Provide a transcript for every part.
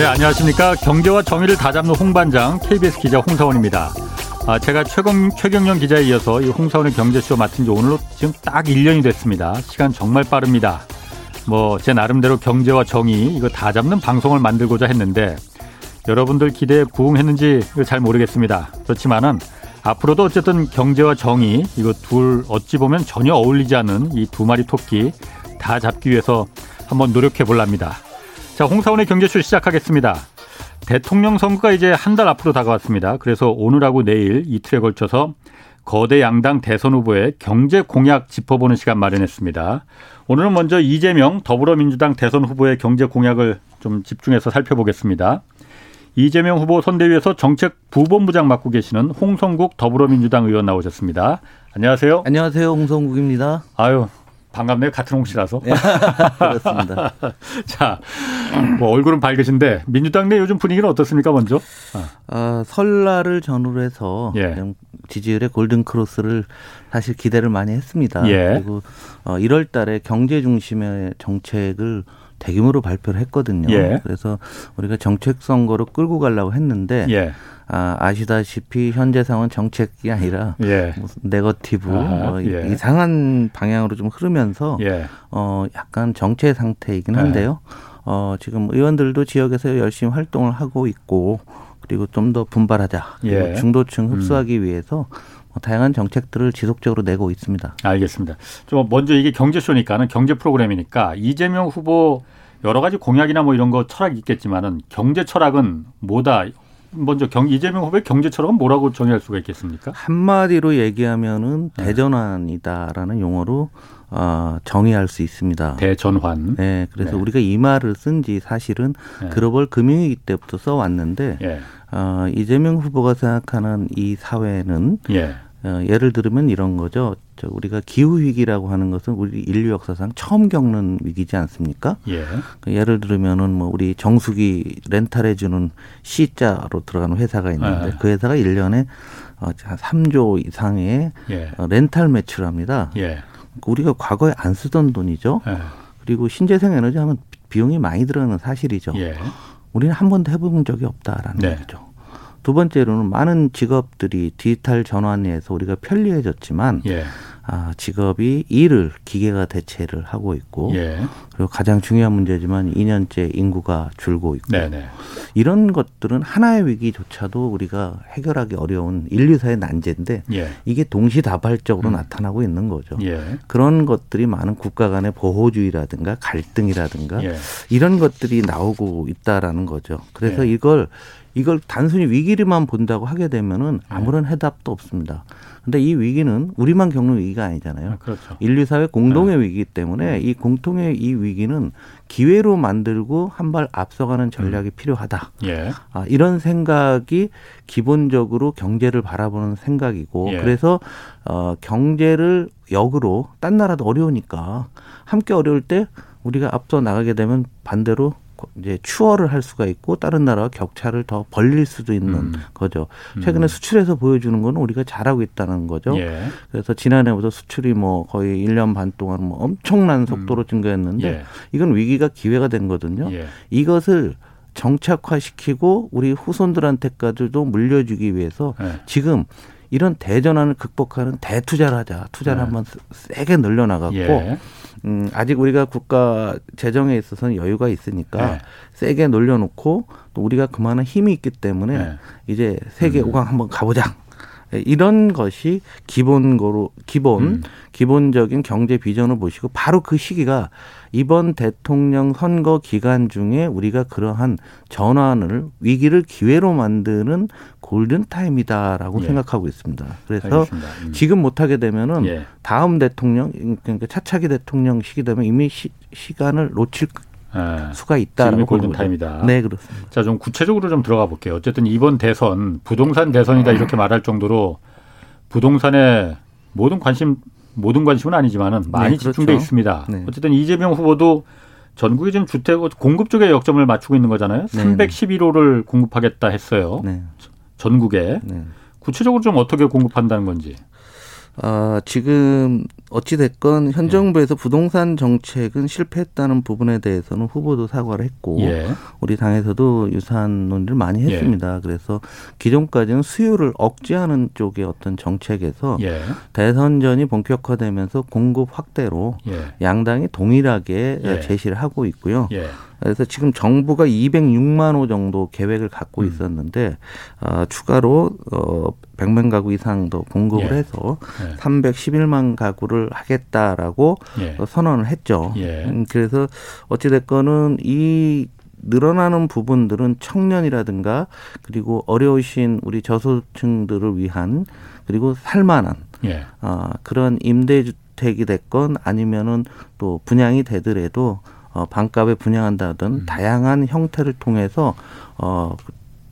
네, 안녕하십니까. 경제와 정의를 다잡는 홍반장 KBS 기자 홍사원입니다. 아, 제가 최경, 최경영 기자에 이어서 이 홍사원의 경제쇼 맡은 지 오늘로 지금 딱 1년이 됐습니다. 시간 정말 빠릅니다. 뭐, 제 나름대로 경제와 정의, 이거 다 잡는 방송을 만들고자 했는데, 여러분들 기대에 부응했는지 잘 모르겠습니다. 그렇지만은, 앞으로도 어쨌든 경제와 정의, 이거 둘 어찌 보면 전혀 어울리지 않는 이두 마리 토끼 다 잡기 위해서 한번 노력해 볼랍니다. 자, 홍사원의 경제쇼 시작하겠습니다. 대통령 선거가 이제 한 달 앞으로 다가왔습니다. 그래서 오늘하고 내일 이틀에 걸쳐서 거대 양당 대선 후보의 경제 공약 짚어보는 시간 마련했습니다. 오늘은 먼저 이재명 더불어민주당 대선 후보의 경제 공약을 좀 집중해서 살펴보겠습니다. 이재명 후보 선대위에서 정책 부본부장 맡고 계시는 홍성국 더불어민주당 의원 나오셨습니다. 안녕하세요. 안녕하세요. 홍성국입니다. 아유, 반갑네요. 같은 홍씨라서. 네, 그렇습니다. 자, 뭐 얼굴은 밝으신데 민주당 내 요즘 분위기는 어떻습니까? 먼저. 아, 설날을 전후로 해서 예. 지지율의 골든 크로스를 사실 기대를 많이 했습니다. 예. 그리고 어, 1월 달에 경제 중심의 정책을 대규모로 발표를 했거든요. 예. 그래서 우리가 정책 선거로 끌고 가려고 했는데 예. 아, 아시다시피 현재 상황은 정책이 아니라 예. 네거티브 아하, 어, 예. 이상한 방향으로 좀 흐르면서 예. 어 약간 정체 상태이긴 한데요. 어 지금 의원들도 지역에서 열심히 활동을 하고 있고 그리고 좀 더 분발하자. 그리고 예. 중도층 흡수하기 위해서 뭐 다양한 정책들을 지속적으로 내고 있습니다. 알겠습니다. 좀 먼저 이게 경제쇼니까는 경제 프로그램이니까 이재명 후보 여러 가지 공약이나 뭐 이런 거 철학이 있겠지만은 경제 철학은 뭐다? 먼저 경, 이재명 후보의 경제 철학은 뭐라고 정의할 수가 있겠습니까? 한마디로 얘기하면은 네. 대전환이다라는 용어로 어, 정의할 수 있습니다. 대전환. 네, 그래서 네. 우리가 이 말을 쓴 지 사실은 네. 글로벌 금융위기 때부터 써왔는데 예. 어, 이재명 후보가 생각하는 이 사회는 예. 어, 예를 들면 이런 거죠. 저 우리가 기후 위기라고 하는 것은 우리 인류 역사상 처음 겪는 위기지 않습니까? 예. 그 예를 들면은 뭐 우리 정수기 렌탈해 주는 C자로 들어가는 회사가 있는데 네. 그 회사가 일년에 어, 한 3조 이상의 예. 어, 렌탈 매출을 합니다. 예. 우리가 과거에 안 쓰던 돈이죠. 예. 그리고 신재생 에너지 하면 비용이 많이 들어가는 사실이죠. 예. 우리는 한 번도 해본 적이 없다라는 네. 거죠. 두 번째로는 많은 직업들이 디지털 전환에서 우리가 편리해졌지만 예. 아, 직업이 일을 기계가 대체를 하고 있고 예. 그리고 가장 중요한 문제지만 2년째 인구가 줄고 있고 네네. 이런 것들은 하나의 위기조차도 우리가 해결하기 어려운 인류사의 난제인데 예. 이게 동시다발적으로 나타나고 있는 거죠. 예. 그런 것들이 많은 국가 간의 보호주의라든가 갈등이라든가 예. 이런 것들이 나오고 있다라는 거죠. 그래서 예. 이걸 이걸 단순히 위기를만 본다고 하게 되면은 아무런 해답도 없습니다. 근데 이 위기는 우리만 겪는 위기가 아니잖아요. 그렇죠. 인류 사회 공동의 위기이기 때문에 이 공통의 이 위기는 기회로 만들고 한 발 앞서가는 전략이 필요하다. 예. 아, 이런 생각이 기본적으로 경제를 바라보는 생각이고 예. 그래서 어, 경제를 역으로 딴 나라도 어려우니까 함께 어려울 때 우리가 앞서 나가게 되면 반대로 이제 추월을 할 수가 있고 다른 나라와 격차를 더 벌릴 수도 있는 음. 거죠. 최근에 수출에서 보여주는 거는 우리가 잘하고 있다는 거죠. 예. 그래서 지난해부터 수출이 뭐 거의 1년 반 동안 뭐 엄청난 속도로 증가했는데 예. 이건 위기가 기회가 된 거거든요. 예. 이것을 정착화시키고 우리 후손들한테까지도 물려주기 위해서 예. 지금 이런 대전환을 극복하는 대투자를 하자. 투자를 네. 한번 세게 늘려나갔고 예. 음, 아직 우리가 국가 재정에 있어서는 여유가 있으니까 네. 세게 놀려놓고 또 우리가 그만한 힘이 있기 때문에 네. 이제 세계 오강 한번 가보자. 이런 것이 기본거로 기본 음. 기본적인 경제 비전을 보시고 바로 그 시기가 이번 대통령 선거 기간 중에 우리가 그러한 전환을 위기를 기회로 만드는 골든 타임이다라고 예. 생각하고 있습니다. 그래서. 음. 지금 못하게 되면은 예. 다음 대통령 그러니까 차차기 대통령 시기 되면 이미 시, 시간을 놓칠 예. 수가 걸 골든. 타임이다. 네 그렇습니다. 자, 좀 구체적으로 좀 들어가 볼게요. 어쨌든 이번 대선 부동산 대선이다 이렇게 말할 정도로 부동산에 모든 관심 모든 관심은 아니지만은 많이 네, 그렇죠. 집중돼 있습니다. 네. 어쨌든 이재명 후보도 전국에 지금 주택 공급 쪽에 역점을 맞추고 있는 거잖아요. 네, 311호를 공급하겠다 했어요. 네, 전국에 네. 구체적으로 좀 어떻게 공급한다는 건지. 어, 지금 어찌됐건 현 예. 정부에서 부동산 정책은 실패했다는 부분에 대해서는 후보도 사과를 했고 예. 우리 당에서도 유사한 논의를 많이 예. 했습니다. 예. 그래서 기존까지는 수요를 억제하는 쪽의 어떤 정책에서 예. 대선전이 본격화되면서 공급 확대로 예. 양당이 동일하게 제시를 하고 있고요. 그래서 지금 정부가 206만 호 정도 계획을 갖고 음. 있었는데 어, 추가로 어 100만 가구 이상도 공급을 예. 해서 예. 311만 가구를 하겠다라고 예. 선언을 했죠. 예. 음, 그래서 어찌 됐건은 이 늘어나는 부분들은 청년이라든가 그리고 어려우신 우리 저소득층들을 위한 그리고 살만한 예. 어, 그런 임대주택이 됐건 아니면은 또 분양이 되더라도 어, 반값에 분양한다든 음. 다양한 형태를 통해서 어,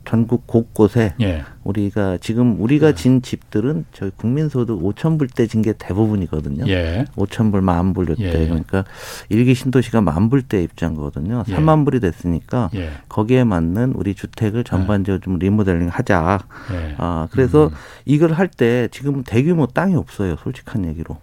전국 곳곳에 예. 우리가 지금 우리가 예. 진 집들은 저희 국민소득 5천 불대 진 게 대부분이거든요. 예. 5천 불, 만 불, 때 예. 그러니까 일기 신도시가 만 불대 입장 거거든요. 예. 3만 불이 됐으니까 예. 거기에 맞는 우리 주택을 전반적으로 좀 리모델링 하자. 예. 아 그래서 음. 이걸 할 때 지금 대규모 땅이 없어요. 솔직한 얘기로.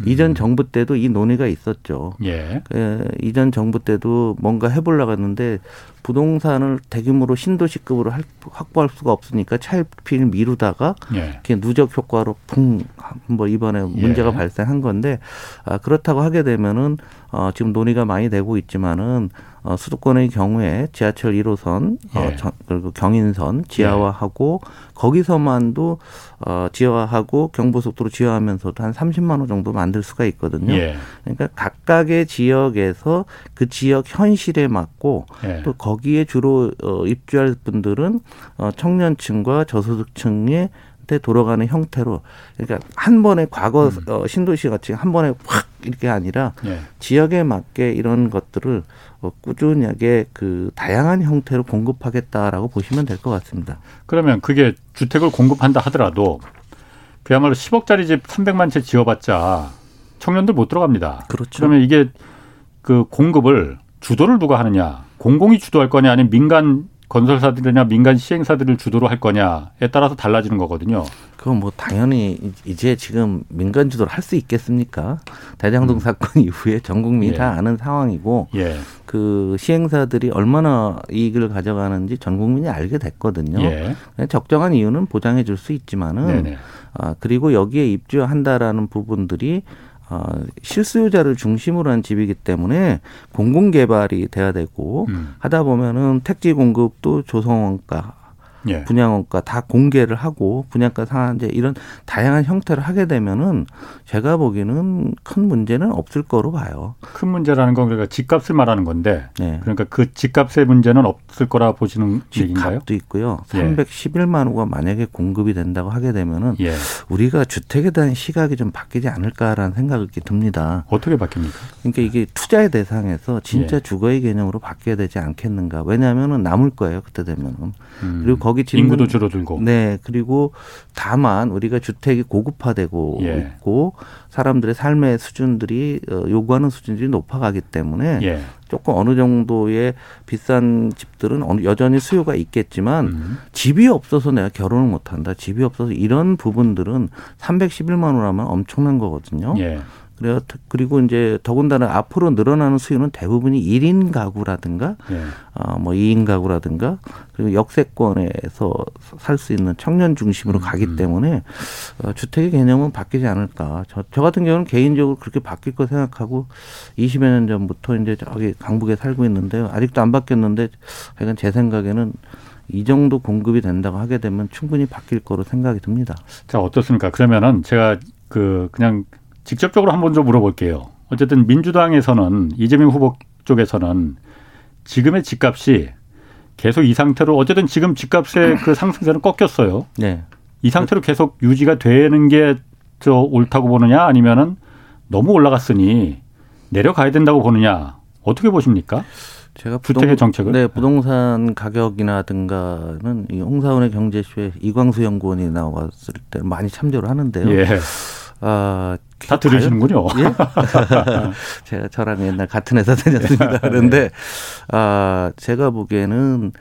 음. 이전 정부 때도 이 논의가 있었죠. 예. 예, 이전 정부 때도 뭔가 해보려고 했는데 부동산을 대규모로 신도시급으로 할, 확보할 수가 없으니까 차일피일 미루다가 예. 이렇게 누적 효과로 붕 한번 이번에 문제가 예. 발생한 건데 아, 그렇다고 하게 되면은 어, 지금 논의가 많이 되고 있지만은 어, 수도권의 경우에 지하철 1호선 어, 예. 어, 저, 그리고 경인선 지하화하고 예. 거기서만도 어, 지하화하고 경부속도로 지하하면서도 한 30만 호 정도 만들 수가 있거든요. 예. 그러니까 각각의 지역에서 그 지역 현실에 맞고 예. 또 거기에 주로 어, 입주할 분들은 어, 청년층과 저소득층에 때 돌아가는 형태로 그러니까 한 번에 과거 음. 어, 신도시 같이 한 번에 확 이렇게 아니라 예. 지역에 맞게 이런 것들을 어, 꾸준하게 그 다양한 형태로 공급하겠다라고 보시면 될 것 같습니다. 그러면 그게 주택을 공급한다 하더라도 그야말로 10억짜리 집 300만 채 지어봤자 청년들 못 들어갑니다. 그렇죠. 그러면 이게 그 공급을 주도를 누가 하느냐? 공공이 주도할 거냐 아니면 민간 건설사들이나 민간 시행사들을 주도로 할 거냐에 따라서 달라지는 거거든요. 그건 뭐 당연히 이제 지금 민간 주도를 할 수 있겠습니까? 대장동 음. 사건 이후에 전 국민이 예. 다 아는 상황이고 예. 그 시행사들이 얼마나 이익을 가져가는지 전 국민이 알게 됐거든요. 예. 적정한 이유는 보장해 줄 수 있지만은 네네. 아 그리고 여기에 입주한다라는 부분들이 어, 실수요자를 중심으로 한 집이기 때문에 공공 개발이 돼야 되고 음. 하다 보면은 택지 공급도 조성원가 예. 분양원가 다 공개를 하고 분양가 상한제 이런 다양한 형태를 하게 되면은 제가 보기에는 큰 문제는 없을 거로 봐요. 큰 문제라는 건 그러니까 집값을 말하는 건데 네. 그러니까 그 집값의 문제는 없을 거라 보시는 얘기인가요? 집값도 있고요. 예. 311만 호가 만약에 공급이 된다고 하게 되면은 예. 우리가 주택에 대한 시각이 좀 바뀌지 않을까라는 생각이 듭니다. 어떻게 바뀝니까? 그러니까 이게 투자의 대상에서 진짜 예. 주거의 개념으로 바뀌어야 되지 않겠는가? 왜냐하면은 남을 거예요 그때 되면은 음. 그리고 거기 짓는 인구도 줄어들고. 네. 그리고 다만 우리가 주택이 고급화되고 예. 있고 사람들의 삶의 수준들이 어, 요구하는 수준들이 높아가기 때문에 예. 조금 어느 정도의 비싼 집들은 여전히 수요가 있겠지만 음. 집이 없어서 내가 결혼을 못 한다. 집이 없어서 이런 부분들은 311만 원 하면 엄청난 거거든요. 예. 그래요. 그리고 이제 더군다나 앞으로 늘어나는 수요는 대부분이 1인 가구라든가 예. 어뭐 2인 가구라든가 그리고 역세권에서 살 수 있는 청년 중심으로 음, 가기 음. 때문에 어 주택의 개념은 바뀌지 않을까. 저, 저 같은 경우는 개인적으로 그렇게 바뀔 거 생각하고 20여 년 전부터 이제 저기 강북에 살고 있는데 아직도 안 바뀌었는데 하여간 제 생각에는 이 정도 공급이 된다고 하게 되면 충분히 바뀔 거로 생각이 듭니다. 자, 어떻습니까? 그러면은 제가 그 그냥 직접적으로 한번 좀 물어볼게요. 어쨌든 민주당에서는 이재명 후보 쪽에서는 지금의 집값이 계속 이 상태로 어쨌든 지금 집값의 그 상승세는 꺾였어요. 네. 이 상태로 계속 유지가 되는 게 저 옳다고 보느냐 아니면은 너무 올라갔으니 내려가야 된다고 보느냐 어떻게 보십니까? 제가 부동, 주택의 정책을 네 부동산 가격이나든가는 이 홍사원의 경제쇼에 이광수 연구원이 나왔을 때 많이 참조를 하는데요. 예. 어, 다 들으시는군요. 예? 제가 저랑 옛날 같은 회사 다녔습니다. 그런데 네. 아, 제가 보기에는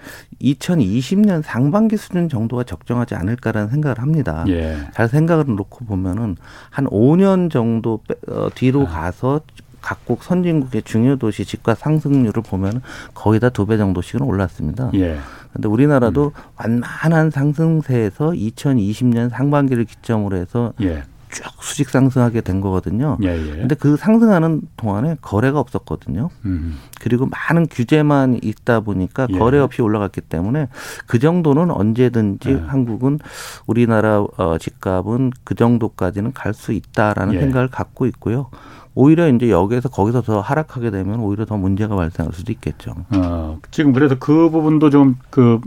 2020년 상반기 수준 정도가 적정하지 않을까라는 생각을 합니다. 예. 잘 생각을 놓고 보면은 한 5년 정도 어, 뒤로 아. 가서 각국 선진국의 중요 도시 집값 상승률을 보면 거의 다 두 배 정도씩은 올랐습니다. 예. 근데 우리나라도 음. 완만한 상승세에서 2020년 상반기를 기점으로 해서 예. 쭉 수직 상승하게 된 거거든요. 예, 예. 근데 그 상승하는 동안에 거래가 없었거든요. 음. 그리고 많은 규제만 있다 보니까 예. 거래 없이 올라갔기 때문에 그 정도는 언제든지 예. 한국은 우리나라 어 집값은 그 정도까지는 갈 수 있다라는 예. 생각을 갖고 있고요. 오히려 이제 여기에서 거기서 더 하락하게 되면 오히려 더 문제가 발생할 수도 있겠죠. 어, 지금 그래서 그 부분도 좀 그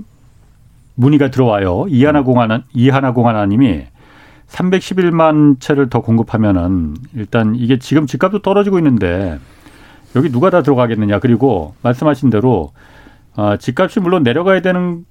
문의가 들어와요. 이하나 공안 이하나 공안아님이 311만 채를 더 공급하면은 일단 이게 지금 집값도 떨어지고 있는데 여기 누가 다 들어가겠느냐. 그리고 말씀하신 대로 아, 집값이 물론 내려가야 되는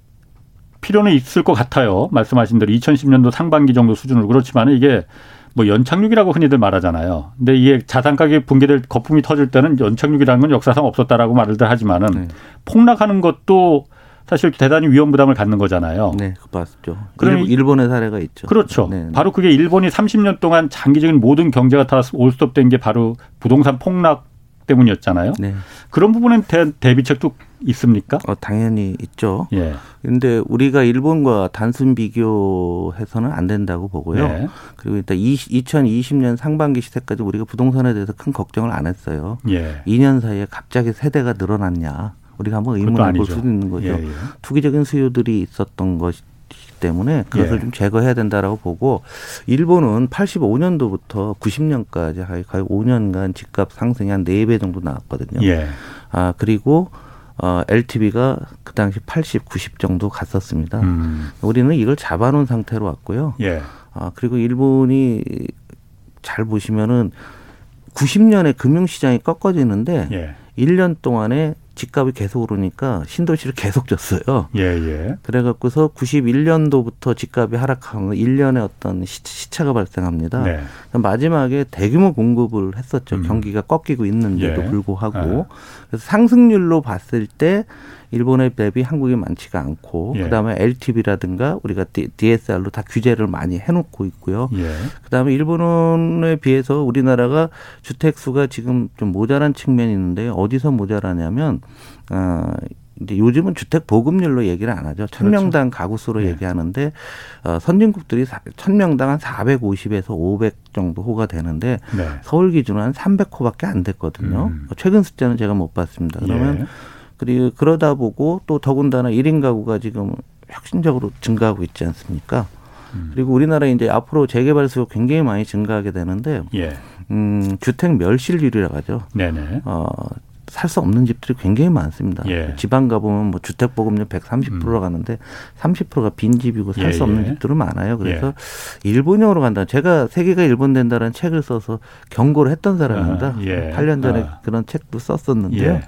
필요는 있을 것 같아요. 말씀하신 대로 2010년도 상반기 정도 수준으로 그렇지만 이게 뭐 연착륙이라고 흔히들 말하잖아요. 근데 이게 자산 가격이 붕괴될 거품이 터질 때는 연착륙이라는 건 역사상 없었다라고 말을들 하지만은 네. 폭락하는 것도 사실 대단히 위험 부담을 갖는 거잖아요. 네, 맞죠. 그러니 일본의 사례가 있죠. 그렇죠. 네, 네. 바로 그게 일본이 30년 동안 장기적인 모든 경제가 다 올스톱된 게 바로 부동산 폭락 때문이었잖아요. 네. 그런 부분에 대한 대비책도 있습니까? 어, 당연히 있죠. 예. 근데 우리가 일본과 단순 비교해서는 안 된다고 보고요. 네. 그리고 일단 2020년 상반기 시세까지 우리가 부동산에 대해서 큰 걱정을 안 했어요. 예. 2년 사이에 갑자기 세대가 늘어났냐. 우리가 한번 의문을 볼 수도 있는 거죠. 예, 예. 투기적인 수요들이 있었던 것이 때문에 그것을 예. 좀 제거해야 된다라고 보고 일본은 85년도부터 90년까지 거의 5년간 집값 상승이 한 4배 정도 나왔거든요. 예. 아, 그리고 어, LTV가 그 당시 80, 90 정도 갔었습니다. 음. 우리는 이걸 잡아놓은 상태로 왔고요. 예. 아, 그리고 일본이 잘 보시면은 90년에 금융시장이 꺾어지는데 예. 1년 동안에 집값이 계속 오르니까 신도시를 계속 줬어요. 예, 예. 그래갖고서 91년도부터 집값이 하락하면 1년에 어떤 시 차가 발생합니다. 네. 마지막에 대규모 공급을 했었죠. 음. 경기가 꺾이고 있는데도 예. 불구하고. 아. 그래서 상승률로 봤을 때 일본의 대비 한국이 많지가 않고 예. 그다음에 LTV라든가 우리가 DSR로 다 규제를 많이 해놓고 있고요. 예. 그다음에 일본에 비해서 우리나라가 주택 수가 지금 좀 모자란 측면이 있는데 어디서 모자라냐면 어 이제 요즘은 주택 보급률로 얘기를 안 하죠. 천명당 그렇죠. 가구 수로 네. 얘기하는데 어 선진국들이 천명당 한 450에서 500 정도 호가 되는데 네. 서울 기준은 한 300호밖에 안 됐거든요. 음. 최근 숫자는 제가 못 봤습니다. 그러면 예. 그리고 그러다 보고 또 더군다나 1인 가구가 지금 혁신적으로 증가하고 있지 않습니까? 음. 그리고 우리나라 이제 앞으로 재개발 수요 굉장히 많이 증가하게 되는데, 예. 음, 주택 멸실률이라고 하죠. 네네. 어, 살 수 없는 집들이 굉장히 많습니다. 예. 지방 가보면 뭐 주택 보급률 130%가 음. 가는데 30%가 빈 집이고 살수 예, 없는 예. 집들은 많아요. 그래서 예. 일본형으로 간다. 제가 세계가 일본 된다는 책을 써서 경고를 했던 사람입니다. 아, 8년 전에 아. 그런 책도 썼었는데요. 예.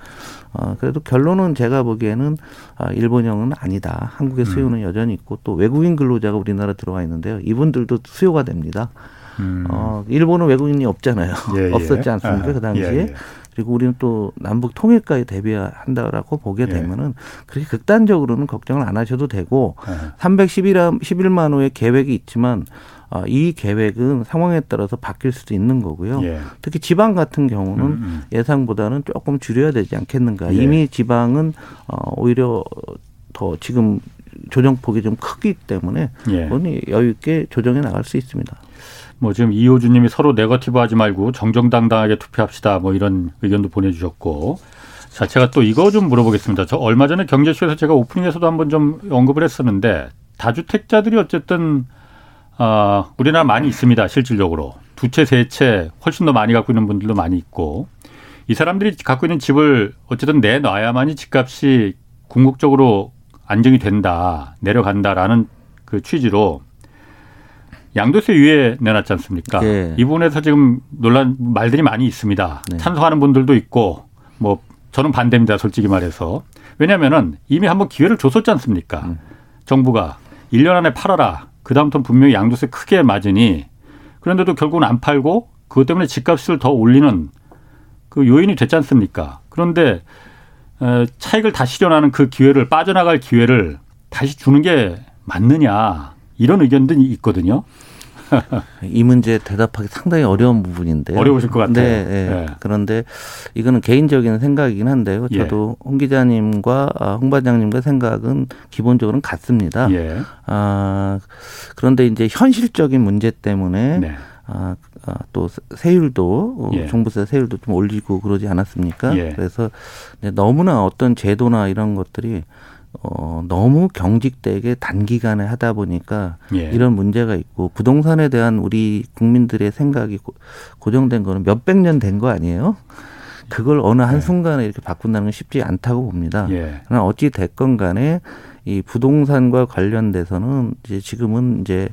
어, 그래도 결론은 제가 보기에는 아, 일본형은 아니다. 한국의 수요는 음. 여전히 있고 또 외국인 근로자가 우리나라 들어와 있는데요. 이분들도 수요가 됩니다. 음. 어, 일본은 외국인이 없잖아요. 예, 예. 없었지 않습니까? 아, 그 당시에. 예, 예. 그리고 우리는 또 남북 통일까지 대비한다라고 보게 예. 되면은 그렇게 극단적으로는 걱정을 안 하셔도 되고 아. 311만 호의 계획이 있지만 어, 이 계획은 상황에 따라서 바뀔 수도 있는 거고요. 예. 특히 지방 같은 경우는 음, 음. 예상보다는 조금 줄여야 되지 않겠는가. 예. 이미 지방은 어, 오히려 더 지금 조정폭이 좀 크기 때문에 예. 여유 있게 조정해 나갈 수 있습니다. 뭐 지금 이호주님이 서로 네거티브 하지 말고 정정당당하게 투표합시다. 뭐 이런 의견도 보내주셨고. 자, 제가 또 이거 좀 물어보겠습니다. 저 얼마 전에 경제쇼에서 제가 오프닝에서도 한번 좀 언급을 했었는데 다주택자들이 어쨌든 어, 우리나라 많이 있습니다. 실질적으로. 두 채, 세 채 훨씬 더 많이 갖고 있는 분들도 많이 있고 이 사람들이 갖고 있는 집을 어쨌든 내놔야만이 집값이 궁극적으로 안정이 된다, 내려간다라는 그 취지로 양도세 유예 내놨지 않습니까? 네. 이 부분에서 지금 논란 말들이 많이 있습니다. 네. 찬성하는 분들도 있고 뭐 저는 반대입니다. 솔직히 말해서. 왜냐하면은 이미 한번 기회를 줬었지 않습니까? 음. 정부가 1년 안에 팔아라. 그다음부터는 분명히 양도세 크게 맞으니 그런데도 결국은 안 팔고 그것 때문에 집값을 더 올리는 그 요인이 됐지 않습니까? 그런데 차익을 다시 실현하는 그 기회를 빠져나갈 기회를 다시 주는 게 맞느냐 이런 의견들이 있거든요. 이 문제 대답하기 상당히 어려운 부분인데 어려우실 것 같아요. 네, 네. 네. 그런데 이거는 개인적인 생각이긴 한데요. 예. 저도 예. 홍 기자님과 아, 홍 반장님과 생각은 기본적으로는 같습니다. 예. 아, 그런데 이제 현실적인 문제 때문에 네. 아, 아, 또 세율도 예. 종부세 세율도 좀 올리고 그러지 않았습니까? 예. 그래서 너무나 어떤 제도나 이런 것들이 어, 너무 경직되게 단기간에 하다 보니까 예. 이런 문제가 있고 부동산에 대한 우리 국민들의 생각이 고, 고정된 거는 몇백 년 된 거 아니에요? 그걸 어느 한 예. 순간에 이렇게 바꾼다는 건 쉽지 않다고 봅니다. 예. 그러나 어찌 됐건 간에 이 부동산과 관련돼서는 이제 지금은 이제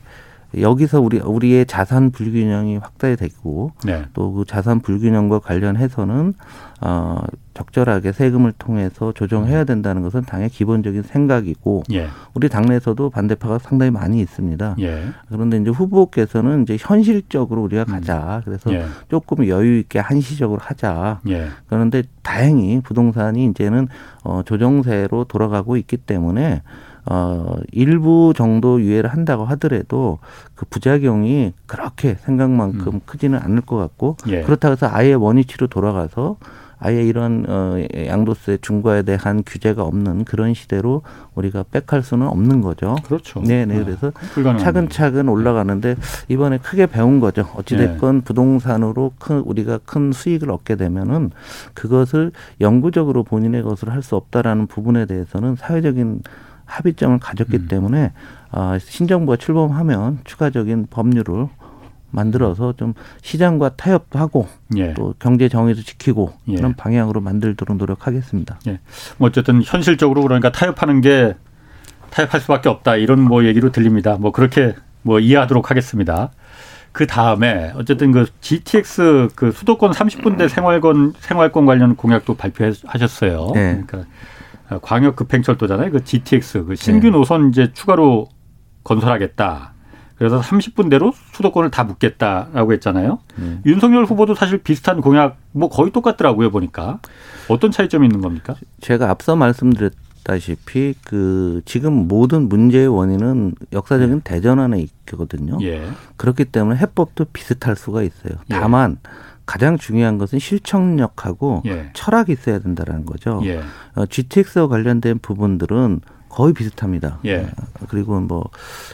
여기서 우리 우리의 자산 불균형이 확대되고 네. 또그 자산 불균형과 관련해서는 어 적절하게 세금을 통해서 조정해야 된다는 것은 당의 기본적인 생각이고 예. 우리 당내에서도 반대파가 상당히 많이 있습니다. 예. 그런데 이제 후보께서는 이제 현실적으로 우리가 음. 가자. 그래서 예. 조금 여유 있게 한시적으로 하자. 예. 그런데 다행히 부동산이 이제는 어 조정세로 돌아가고 있기 때문에 어, 일부 정도 유예를 한다고 하더라도 그 부작용이 그렇게 생각만큼 음. 크지는 않을 것 같고 예. 그렇다고 해서 아예 원위치로 돌아가서 아예 이런 어 양도세 중과에 대한 규제가 없는 그런 시대로 우리가 백할 수는 없는 거죠. 그렇죠. 네, 네. 그래서 차근차근 올라가는데 이번에 크게 배운 거죠. 어찌 됐건 네. 부동산으로 큰 우리가 큰 수익을 얻게 되면은 그것을 영구적으로 본인의 것으로 할 수 없다라는 부분에 대해서는 사회적인 합의점을 가졌기 음. 때문에 어, 신정부가 출범하면 추가적인 법률을 만들어서 좀 시장과 타협도 하고 예. 또 경제 정의도 지키고 예. 그런 방향으로 만들도록 노력하겠습니다. 예. 뭐 어쨌든 현실적으로 그러니까 타협하는 게 타협할 수밖에 없다 이런 뭐 얘기로 들립니다. 뭐 그렇게 뭐 이해하도록 하겠습니다. 그 다음에 어쨌든 그 GTX 그 수도권 30분대 생활권 생활권 관련 공약도 발표하셨어요. 네. 그러니까 광역 급행철도잖아요. 그 GTX 그 신규 네. 노선 이제 추가로 건설하겠다. 그래서 30분 대로 수도권을 다 묶겠다라고 했잖아요. 네. 윤석열 후보도 사실 비슷한 공약 뭐 거의 똑같더라고요 보니까 어떤 차이점이 있는 겁니까? 제가 앞서 말씀드렸다시피 그 지금 모든 문제의 원인은 역사적인 네. 대전 안에 있거든요. 예. 그렇기 때문에 해법도 비슷할 수가 있어요. 예. 다만 가장 중요한 것은 실천력하고 예. 철학이 있어야 된다라는 거죠. 예. 어, GTX와 관련된 부분들은 거의 비슷합니다. 예. 어, 그리고 뭐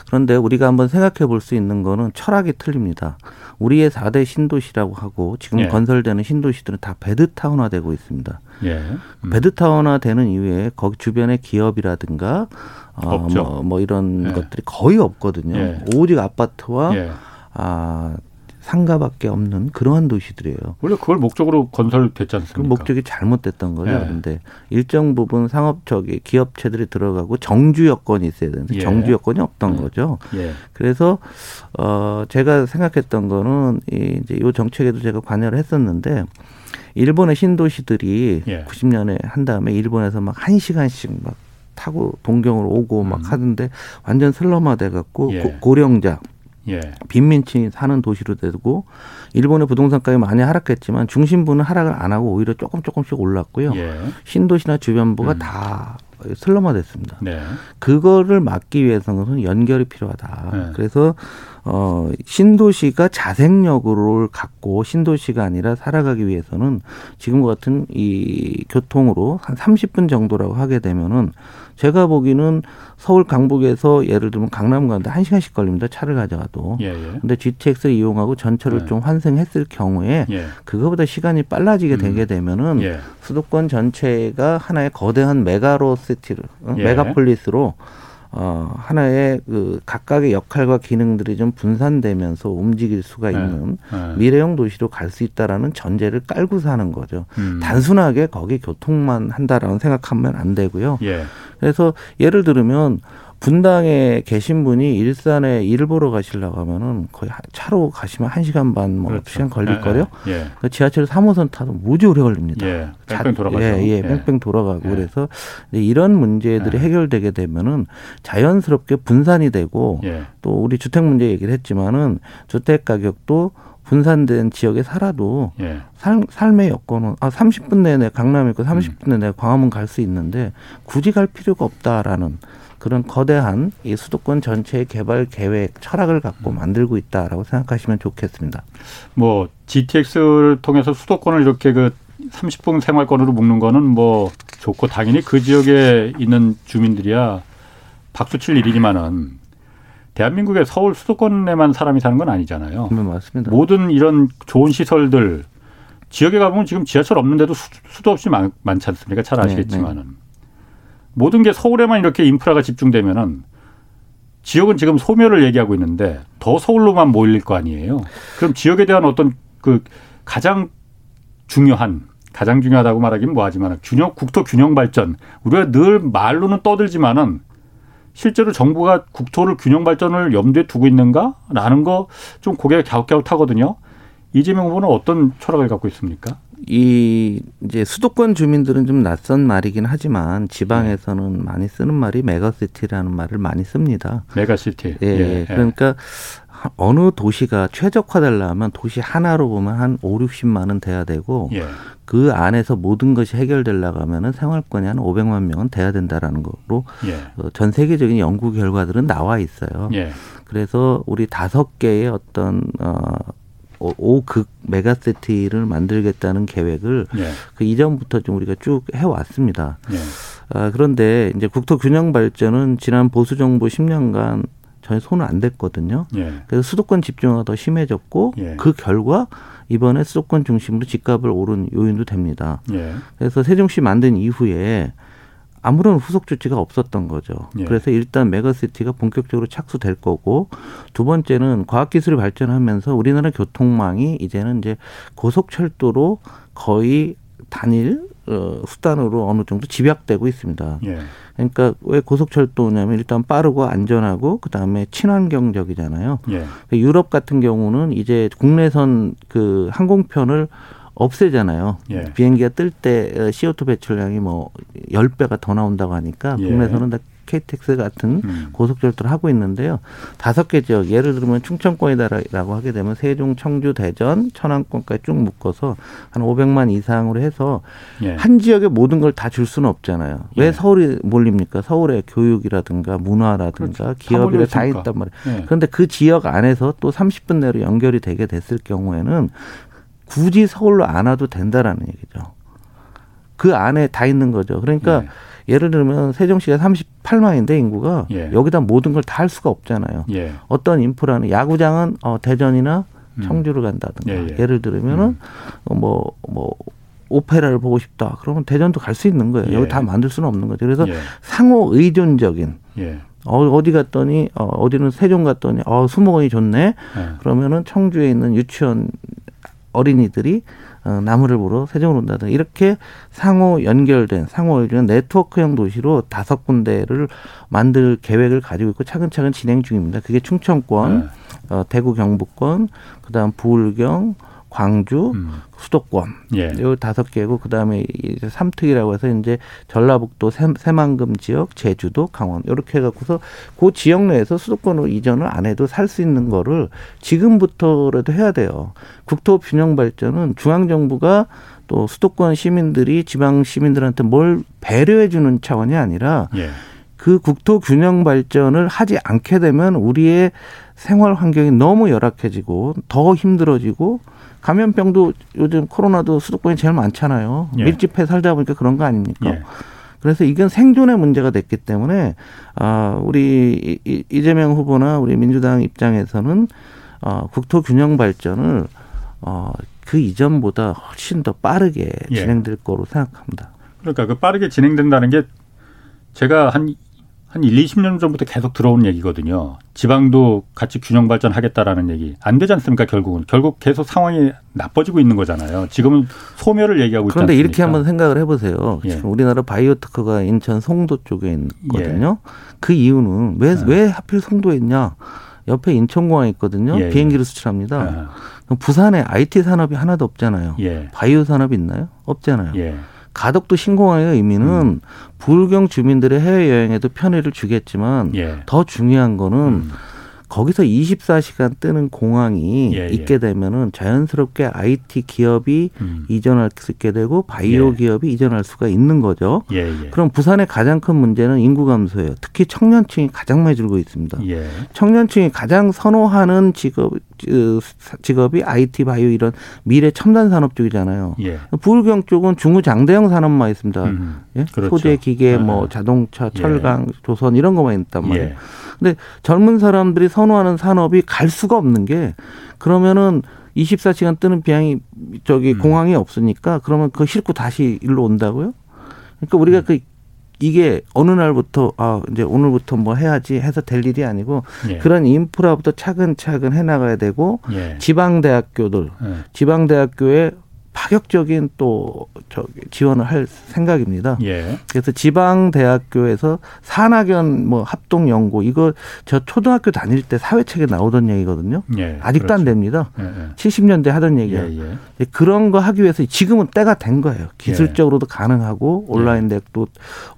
그런데 우리가 한번 생각해 볼 수 있는 거는 철학이 틀립니다. 우리의 4대 신도시라고 하고 지금 예. 건설되는 신도시들은 다 베드타운화 되고 있습니다. 예. 음. 베드타운화 되는 이후에 거기 주변의 기업이라든가 어, 뭐, 뭐 이런 예. 것들이 거의 없거든요. 예. 오직 아파트와 아 상가밖에 없는 그러한 도시들이에요. 원래 그걸 목적으로 건설됐지 않습니까? 그 목적이 잘못됐던 거죠. 예. 그런데 일정 부분 상업 적이 기업체들이 들어가고 정주 여건이 있어야 되는데 예. 정주 여건이 없던 예. 거죠. 예. 그래서 어 제가 생각했던 거는 이 이제 요 정책에도 제가 관여를 했었는데 일본의 신도시들이 예. 90년에 한 다음에 일본에서 막 한 시간씩 막 타고 동경으로 오고 막 음. 하는데 완전 슬럼화돼 갖고 예. 고령자 예. 빈민층이 사는 도시로 되고 일본의 부동산 가격이 많이 하락했지만 중심부는 하락을 안 하고 오히려 조금 조금씩 올랐고요. 예. 신도시나 주변부가 음. 다 슬럼화 됐습니다. 네. 그거를 막기 위해서는 연결이 필요하다. 네. 그래서 어 신도시가 자생력을 갖고 신도시가 아니라 살아가기 위해서는 지금과 같은 이 교통으로 한 30분 정도라고 하게 되면은 제가 보기는 서울 강북에서 예를 들면 강남 가는데 한 시간씩 걸립니다. 차를 가져가도. 예, 예. 근데 GTX를 이용하고 전철을 예. 좀 환승했을 경우에 예. 그거보다 시간이 빨라지게 음. 되게 되면은 예. 수도권 전체가 하나의 거대한 메갈로시티로 어? 예. 메가폴리스로 어, 하나의 그 각각의 역할과 기능들이 좀 분산되면서 움직일 수가 네. 있는 네. 미래형 도시로 갈 수 있다라는 전제를 깔고 사는 거죠. 음. 단순하게 거기 교통만 한다라고 생각하면 안 되고요. 예. 그래서 예를 들면 분당에 계신 분이 일산에 일 보러 가시려고 하면은 거의 차로 가시면 한 시간 반 뭐 그렇죠. 시간 걸릴 거요. 예, 예. 그 지하철 3호선 타도 무지 오래 걸립니다. 예, 뺑뺑 돌아가죠. 예, 예, 뺑뺑 돌아가고 예. 그래서 이런 문제들이 예. 해결되게 되면은 자연스럽게 분산이 되고 예. 또 우리 주택 문제 얘기를 했지만은 주택 가격도 분산된 지역에 살아도 예. 삶, 삶의 여건은 아 30분 내내 강남에 있고 30분 내내 광화문 갈 수 있는데 굳이 갈 필요가 없다라는 그런 거대한 이 수도권 전체의 개발 계획 철학을 갖고 음. 만들고 있다라고 생각하시면 좋겠습니다. 뭐 GTX를 통해서 수도권을 이렇게 그 30분 생활권으로 묶는 거는 뭐 좋고 당연히 그 지역에 있는 주민들이야 박수 칠 일이지만은 대한민국의 서울 수도권에만 사람이 사는 건 아니잖아요. 네, 맞습니다. 모든 이런 좋은 시설들 지역에 가보면 지금 지하철 없는데도 수, 도 없이 많, 지 않습니까? 잘 아시겠지만은. 네, 네. 모든 게 서울에만 이렇게 인프라가 집중되면은 지역은 지금 소멸을 얘기하고 있는데 더 서울로만 몰릴 거 아니에요. 그럼 지역에 대한 어떤 그 가장 중요한 가장 중요하다고 말하기는 뭐하지만 균형 국토 균형 발전 우리가 늘 말로는 떠들지만은 실제로 정부가 국토를 균형 발전을 염두에 두고 있는가라는 거 좀 고개가 갸웃갸웃하거든요. 이재명 후보는 어떤 철학을 갖고 있습니까? 이 이제 수도권 주민들은 좀 낯선 말이긴 하지만 지방에서는 네. 많이 쓰는 말이 메가시티라는 말을 많이 씁니다. 메가시티. 예. 예. 그러니까 어느 도시가 최적화되려면 도시 하나로 보면 한 5, 60만은 돼야 되고 예. 그 안에서 모든 것이 해결되려고 하면은 생활권이 한 500만 명은 돼야 된다라는 거로 예. 어, 전 세계적인 연구 결과들은 나와 있어요. 예. 그래서 우리 다섯 개의 어떤 어 오극 메가시티를 만들겠다는 계획을 예. 그 이전부터 좀 우리가 쭉 해왔습니다. 예. 아, 그런데 이제 국토 균형 발전은 지난 보수 정부 10년간 전혀 손을 안 댔거든요. 예. 그래서 수도권 집중화가 더 심해졌고 예. 그 결과 이번에 수도권 중심으로 집값을 오른 요인도 됩니다. 예. 그래서 세종시 만든 이후에 아무런 후속 조치가 없었던 거죠. 예. 그래서 일단 메가시티가 본격적으로 착수될 거고 두 번째는 과학기술이 발전하면서 우리나라 교통망이 이제는 이제 고속철도로 거의 단일 어, 수단으로 어느 정도 집약되고 있습니다. 예. 그러니까 왜 고속철도냐면 일단 빠르고 안전하고 그 다음에 친환경적이잖아요. 예. 유럽 같은 경우는 이제 국내선 그 항공편을 없애잖아요. 예. 비행기가 뜰 때 CO2 배출량이 뭐 10배가 더 나온다고 하니까 예. 국내선은 다 KTX 같은 음. 고속철도를 하고 있는데요. 다섯 개 지역 예를 들면 충청권이다라고 하게 되면 세종, 청주, 대전, 천안권까지 쭉 묶어서 한 500만 이상으로 해서 예. 한 지역에 모든 걸 다 줄 수는 없잖아요. 왜 예. 서울이 몰립니까? 서울에 교육이라든가 문화라든가 그렇죠. 기업이라 다 있단 말이에요. 예. 그런데 그 지역 안에서 또 30분 내로 연결이 되게 됐을 경우에는 굳이 서울로 안 와도 된다라는 얘기죠. 그 안에 다 있는 거죠. 그러니까 예. 예를 들면 세종시가 38만인데 인구가 예. 여기다 모든 걸 다 할 수가 없잖아요. 예. 어떤 인프라는 야구장은 어, 대전이나 음. 청주를 간다든가 예, 예. 를 들면은 음. 어, 뭐, 뭐, 오페라를 보고 싶다. 그러면 대전도 갈 수 있는 거예요. 여기 예. 다 만들 수는 없는 거죠. 그래서 예. 상호 의존적인 어, 어디 갔더니, 어, 어디는 세종 갔더니, 어, 수목원이 좋네. 그러면은 청주에 있는 유치원 어린이들이 어, 나무를 보러 세종으로 온다든 이렇게 상호 연결된 상호 연결된 네트워크형 도시로 다섯 군데를 만들 계획을 가지고 있고 차근차근 진행 중입니다. 그게 충청권, 네. 어, 대구 경북권, 그다음 부울경, 광주, 음. 수도권 예. 요 다섯 개고 그다음에 이제 삼특이라고 해서 이제 전라북도 새만금 지역, 제주도, 강원 이렇게 해 갖고서 그 지역 내에서 수도권으로 이전을 안 해도 살 수 있는 거를 지금부터라도 해야 돼요. 국토 균형 발전은 중앙 정부가 또 수도권 시민들이 지방 시민들한테 뭘 배려해 주는 차원이 아니라 예. 그 국토 균형 발전을 하지 않게 되면 우리의 생활 환경이 너무 열악해지고 더 힘들어지고 감염병도 요즘 코로나도 수도권이 제일 많잖아요. 예. 밀집해 살다 보니까 그런 거 아닙니까? 예. 그래서 이건 생존의 문제가 됐기 때문에 아 우리 이재명 후보나 우리 민주당 입장에서는 어 국토 균형 발전을 어그 이전보다 훨씬 더 빠르게 예. 진행될 거로 생각합니다. 그러니까 그 빠르게 진행된다는 게 제가 한 한 1, 20년 전부터 계속 들어온 얘기거든요. 지방도 같이 균형 발전하겠다라는 얘기. 안 되지 않습니까, 결국은. 결국 계속 상황이 나빠지고 있는 거잖아요. 지금은 소멸을 얘기하고 있지 그런데 않습니까? 이렇게 한번 생각을 해보세요. 예. 지금 우리나라 바이오테크가 인천 송도 쪽에 있거든요. 예. 그 이유는 왜, 왜 하필 송도에 있냐? 옆에 인천공항이 있거든요. 예, 예. 비행기를 수출합니다. 아, 부산에 IT 산업이 하나도 없잖아요. 예. 바이오 산업이 있나요? 없잖아요. 예. 가덕도 신공항의 의미는 음. 불경 주민들의 해외 여행에도 편의를 주겠지만 예. 더 중요한 거는 음. 거기서 24시간 뜨는 공항이 예, 예. 있게 되면은 자연스럽게 IT 기업이 음. 이전할 수 있게 되고 바이오 예. 기업이 이전할 수가 있는 거죠. 예, 예. 그럼 부산의 가장 큰 문제는 인구 감소예요. 특히 청년층이 가장 많이 줄고 있습니다. 예. 청년층이 가장 선호하는 직업 그, 직업이 IT 바이오 이런 미래 첨단 산업 쪽이잖아요. 예. 부울경 쪽은 중구장대형 산업만 있습니다. 음. 예? 그렇죠. 소재, 기계, 뭐 아. 자동차, 예. 철강, 조선 이런 것만 있단 말이에요. 예. 근데 젊은 사람들이 선호하는 산업이 갈 수가 없는 게 그러면은 24시간 뜨는 비행이 저기 음. 공항이 없으니까 그러면 그거 싣고 다시 일로 온다고요? 그러니까 우리가 음. 그 이게 어느 날부터 아 이제 오늘부터 뭐 해야지 해서 될 일이 아니고 예. 그런 인프라부터 차근차근 해 나가야 되고 예. 지방 대학교들 예. 지방 대학교에 파격적인 또 저기 지원을 할 생각입니다. 예. 그래서 지방 대학교에서 산학연 뭐 합동 연구 이거 저 초등학교 다닐 때 사회책에 나오던 얘기거든요. 예. 아직도 안 그렇죠. 됩니다. 예. 예. 70년대 하던 예. 얘기예요. 예. 그런 거 하기 위해서 지금은 때가 된 거예요. 기술적으로도 예. 가능하고 온라인 대학도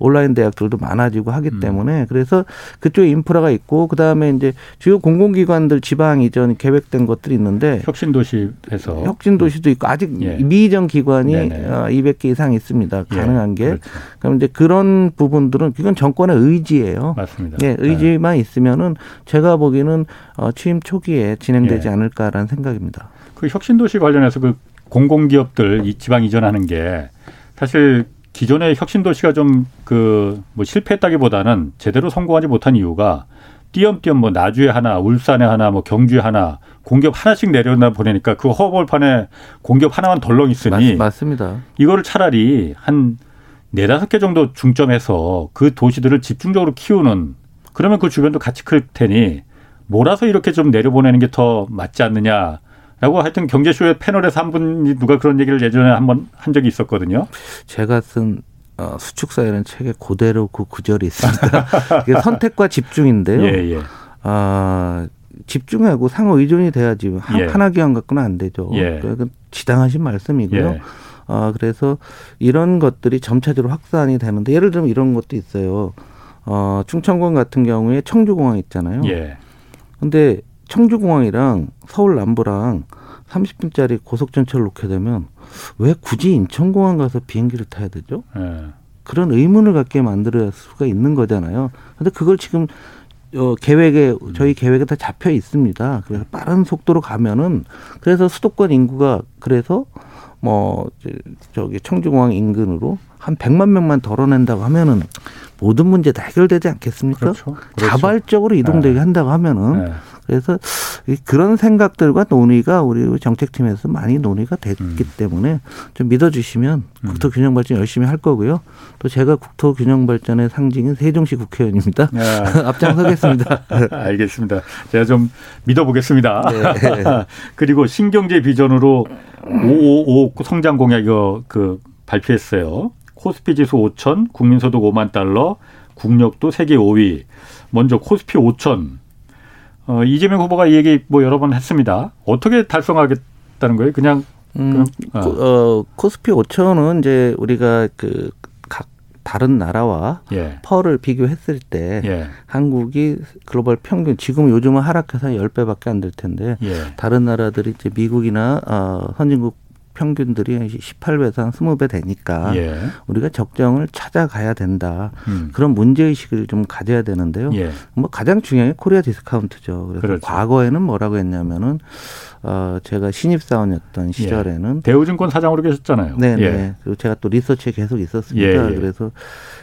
온라인 대학들도 많아지고 하기 음. 때문에 그래서 그쪽에 인프라가 있고 그 다음에 이제 주요 공공기관들 지방 이전 계획된 것들이 있는데 혁신도시에서 혁신 도시도 있고 아직 예. 미이전 기관이. 어, 200개 이상 있습니다. 예. 가능한 게. 그렇죠. 그럼 이제 그런 부분들은 이건 정권의 의지예요. 맞습니다. 예, 의지만 있으면은 제가 보기에는 어, 취임 초기에 진행되지 예. 않을까라는 생각입니다. 그 혁신도시 관련해서 그 공공기업들 이 지방 이전하는 게 사실 기존의 혁신도시가 좀 그 뭐 실패했다기보다는 제대로 성공하지 못한 이유가 띄엄띄엄 뭐 나주에 하나, 울산에 하나, 뭐 경주에 하나 공기업 하나씩 내려다 보내니까 그 허벌판에 공기업 하나만 덜렁 있으니 맞, 습니다 이거를 차라리 한 네다섯 개 정도 중점해서 그 도시들을 집중적으로 키우는 그러면 그 주변도 같이 클 테니 몰아서 이렇게 좀 내려보내는 게 더 맞지 않느냐 라고 하여튼 경제쇼의 패널에서 한 분이 누가 그런 얘기를 예전에 한 번 한 적이 있었거든요. 제가 쓴 어, 수축사회라는 책에 그대로 그 구절이 있습니다. 이게 선택과 집중인데요. 예, 예. 아, 집중하고 상호 의존이 돼야지 한- 예. 하나 기관 갖고는 안 되죠. 예. 그건 지당하신 말씀이고요. 예. 아, 그래서 이런 것들이 점차적으로 확산이 되는데 예를 들면 이런 것도 있어요. 어, 충청권 같은 경우에 청주공항 있잖아요. 예. 근데 청주공항이랑 서울 남부랑 30분짜리 고속전철을 놓게 되면 왜 굳이 인천공항 가서 비행기를 타야 되죠? 예. 그런 의문을 갖게 만들 수가 있는 거잖아요. 근데 그걸 지금 어, 계획에 저희 계획에 다 잡혀 있습니다. 그래서 빠른 속도로 가면은 그래서 수도권 인구가 그래서 뭐 저기 청주공항 인근으로 한 100만 명만 덜어낸다고 하면은 모든 문제 다 해결되지 않겠습니까? 그렇죠. 그렇죠. 자발적으로 이동되게 네. 한다고 하면은 예. 그래서 이- 그런 생각들과 논의가 우리 정책팀에서 많이 논의가 됐기 음. 때문에 좀 믿어주시면 국토균형발전 열심히 할 거고요. 또 제가 국토균형발전의 상징인 세종시 국회의원입니다. 예. 앞장서겠습니다. 알겠습니다. 제가 좀 믿어보겠습니다. 네. 그리고 신경제 비전으로 555 성장 공약 이거 그 발표했어요. 코스피 지수 5천, 국민소득 5만 달러, 국력도 세계 5위. 먼저 코스피 5천. 어, 이재명 후보가 이 얘기 뭐 여러 번 했습니다. 어떻게 달성하겠다는 거예요? 그냥 음, 어. 코, 어, 코스피 5천은 이제 우리가 그 각 다른 나라와 예. 펄을 비교했을 때 예. 한국이 글로벌 평균 지금 요즘은 하락해서 10배밖에 안 될 텐데 예. 다른 나라들이 이제 미국이나 어, 선진국 평균들이 18배에서 한 20배 되니까 예. 우리가 적정을 찾아가야 된다. 음. 그런 문제 의식을 좀 가져야 되는데요. 예. 뭐 가장 중요한 게 코리아 디스카운트죠. 그래서 그렇죠. 과거에는 뭐라고 했냐면은 어 제가 신입 사원이었던 시절에는 대우증권 사장으로 계셨잖아요. 네, 네. 예. 그리고 제가 또 리서치에 계속 있었습니다. 예, 예. 그래서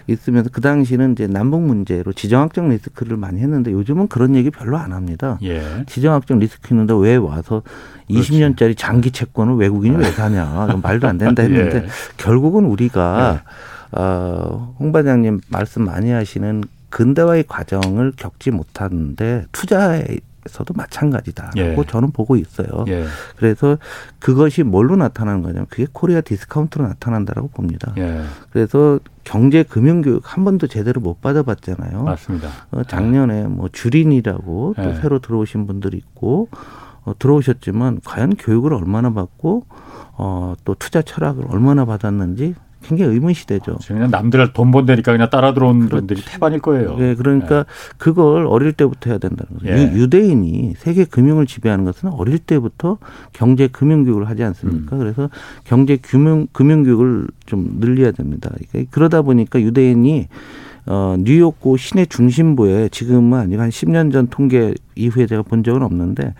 있으면서 그 당시는 이제 남북 문제로 지정학적 리스크를 많이 했는데 요즘은 그런 얘기 별로 안 합니다. 예. 지정학적 리스크 있는데 왜 와서 그렇지. 20년짜리 장기 채권을 외국인이 왜 사냐. 말도 안 된다 했는데 예. 결국은 우리가 어, 홍 반장님 말씀 많이 하시는 근대화의 과정을 겪지 못하는데 투자에 에서도 마찬가지다라고 예. 저는 보고 있어요. 예. 그래서 그것이 뭘로 나타나는 거냐면 그게 코리아 디스카운트로 나타난다라고 봅니다. 예. 그래서 경제 금융 교육 한 번도 제대로 못 받아봤잖아요. 맞습니다. 어, 작년에 뭐 주린이라고 또 예. 새로 들어오신 분들이 있고 어, 들어오셨지만 과연 교육을 얼마나 받고 어, 또 투자 철학을 얼마나 받았는지 굉장히 의문시되죠. 그냥 남들 돈 번다니까 그냥 따라 들어온 그렇지. 분들이 태반일 거예요. 네, 그러니까 네. 그걸 어릴 때부터 해야 된다는 거죠. 예. 유대인이 세계 금융을 지배하는 것은 어릴 때부터 경제 금융 교육을 하지 않습니까? 음. 그래서 경제 금융 금융 교육을 좀 늘려야 됩니다. 그러니까 그러다 보니까 유대인이 어, 뉴욕고 시내 중심부에 지금은 아니고 한 10년 전 통계 이후에 제가 본 적은 없는데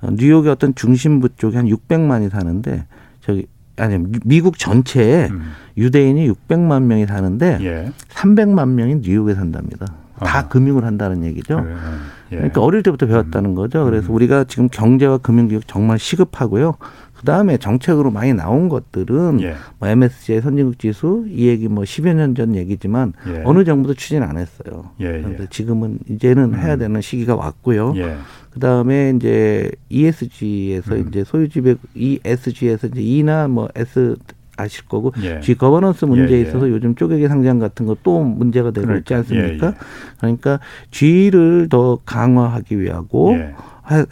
어, 뉴욕의 어떤 중심부 쪽에 한 600만이 사는데 저기 아니 미국 전체에 음. 유대인이 600만 명이 사는데 예. 300만 명이 뉴욕에 산답니다. 다 아. 금융을 한다는 얘기죠. 그래. 예. 그러니까 어릴 때부터 배웠다는 음. 거죠. 그래서 음. 우리가 지금 경제와 금융 교육 정말 시급하고요. 그 다음에 정책으로 많이 나온 것들은 예. 뭐 MSCI 선진국 지수 이 얘기 뭐 10여 년 전 얘기지만 예. 어느 정부도 추진 안 했어요. 예, 예. 그런데 지금은 이제는 음. 해야 되는 시기가 왔고요. 예. 그 다음에 이제 ESG에서 음. 이제 소유지배 ESG에서 이제 E나 뭐 S 아실 거고 예. G 거버넌스 문제에 예, 예. 있어서 요즘 쪼개기 상장 같은 거 또 문제가 되고 그러니까. 있지 않습니까? 예, 예. 그러니까 G를 더 강화하기 위하고 예.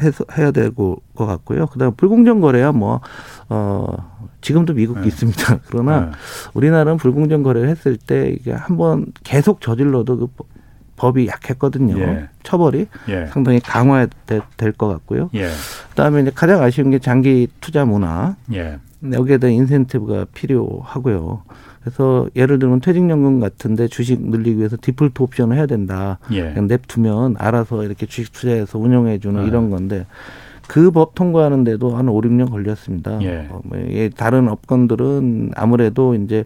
해서 해야 되고 것 같고요. 그다음 불공정 거래야 뭐 어, 지금도 미국이 네. 있습니다. 그러나 네. 우리나라는 불공정 거래를 했을 때 이게 한번 계속 저질러도 그 법이 약했거든요. 예. 처벌이 예. 상당히 강화될 것 같고요. 예. 그다음에 이제 가장 아쉬운 게 장기 투자 문화. 예. 여기에 대한 인센티브가 필요하고요. 그래서 예를 들면 퇴직연금 같은데 주식 늘리기 위해서 디폴트 옵션을 해야 된다. 예. 그냥 냅두면 알아서 이렇게 주식 투자해서 운영해주는 예. 이런 건데 그 법 통과하는데도 한 5, 6년 걸렸습니다. 예. 어, 뭐 다른 업건들은 아무래도 이제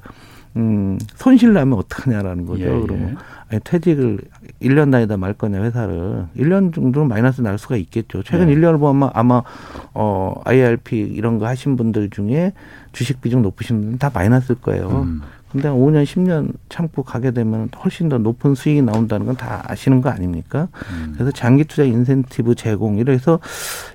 음, 손실 나면 어떡하냐라는 거죠. 예, 예. 그러면 아니, 퇴직을 1년 다니다 말 거냐 회사를 1년 정도는 마이너스 날 수가 있겠죠. 최근 예. 1년을 보면 아마 어 IRP 이런 거 하신 분들 중에 주식 비중 높으신 분은 다 마이너스일 거예요. 음. 근데 5년, 10년 참고 가게 되면 훨씬 더 높은 수익이 나온다는 건 다 아시는 거 아닙니까? 음. 그래서 장기 투자 인센티브 제공 이래서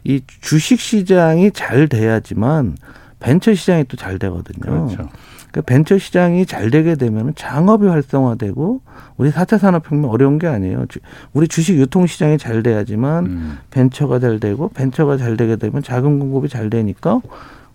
이 주식 시장이 잘 돼야지만 벤처 시장이 또 잘 되거든요. 그렇죠. 그 벤처 시장이 잘 되게 되면 장업이 활성화되고 우리 4차 산업혁명 어려운 게 아니에요. 우리 주식 유통 시장이 잘 돼야지만 음. 벤처가 잘 되고 벤처가 잘 되게 되면 자금 공급이 잘 되니까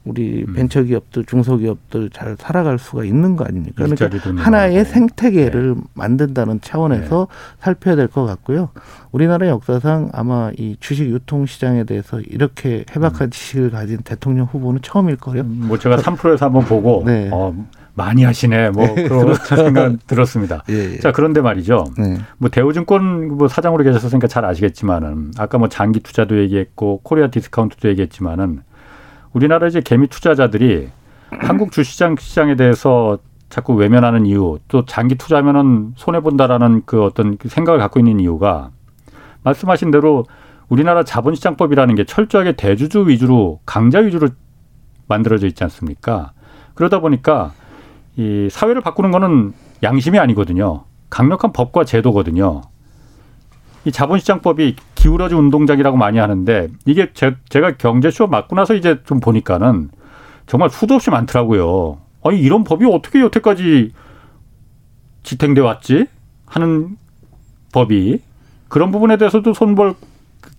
우리 음. 벤처기업들, 중소기업들 잘 살아갈 수가 있는 거 아닙니까? 그러니까 하나의 생태계를 네. 만든다는 차원에서 네. 살펴야 될 것 같고요. 우리나라 역사상 아마 이 주식 유통 시장에 대해서 이렇게 해박한 음. 지식을 가진 대통령 후보는 처음일 거예요. 음, 뭐 제가 3프로에서 한번 보고 네. 어, 많이 하시네. 뭐 네, 그런 그렇죠. 생각 들었습니다. 예, 예. 자 그런데 말이죠. 네. 뭐 대우증권 뭐 사장으로 계셨으니까 잘 아시겠지만은 아까 뭐 장기 투자도 얘기했고 코리아 디스카운트도 얘기했지만은 우리나라 이제 개미 투자자들이 한국 주시장 시장에 대해서 자꾸 외면하는 이유, 또 장기 투자면은 손해 본다라는 그 어떤 그 생각을 갖고 있는 이유가 말씀하신 대로 우리나라 자본시장법이라는 게 철저하게 대주주 위주로 강자 위주로 만들어져 있지 않습니까? 그러다 보니까 이 사회를 바꾸는 거는 양심이 아니거든요. 강력한 법과 제도거든요. 이 자본시장법이 기울어진 운동장이라고 많이 하는데 이게 제, 제가 경제쇼 맞고 나서 이제 좀 보니까는 정말 수도 없이 많더라고요. 아니 이런 법이 어떻게 여태까지 지탱돼 왔지 하는 법이 그런 부분에 대해서도 손볼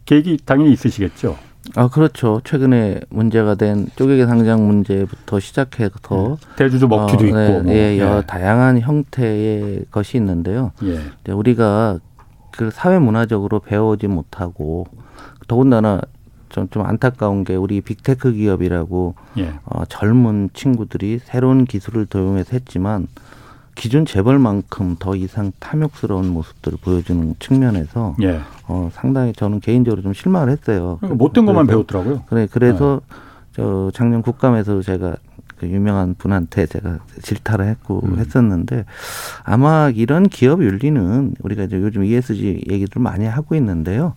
계획이 당연히 있으시겠죠. 아 그렇죠. 최근에 문제가 된 쪼개기 상장 문제부터 시작해서 네. 대주주 먹튀도 어, 있고 네, 뭐. 예, 여 네. 다양한 형태의 것이 있는데요. 예. 우리가 그 사회 문화적으로 배워오지 못하고 더군다나 좀, 좀 안타까운 게 우리 빅테크 기업이라고 예. 어, 젊은 친구들이 새로운 기술을 도용해서 했지만 기존 재벌만큼 더 이상 탐욕스러운 모습들을 보여주는 측면에서 예. 어, 상당히 저는 개인적으로 좀 실망을 했어요. 못된 것만 배웠더라고요. 그래 그래서 네. 저 작년 국감에서 제가 그 유명한 분한테 제가 질타를 했고 음. 했었는데 아마 이런 기업 윤리는 우리가 이제 요즘 ESG 얘기들 많이 하고 있는데요.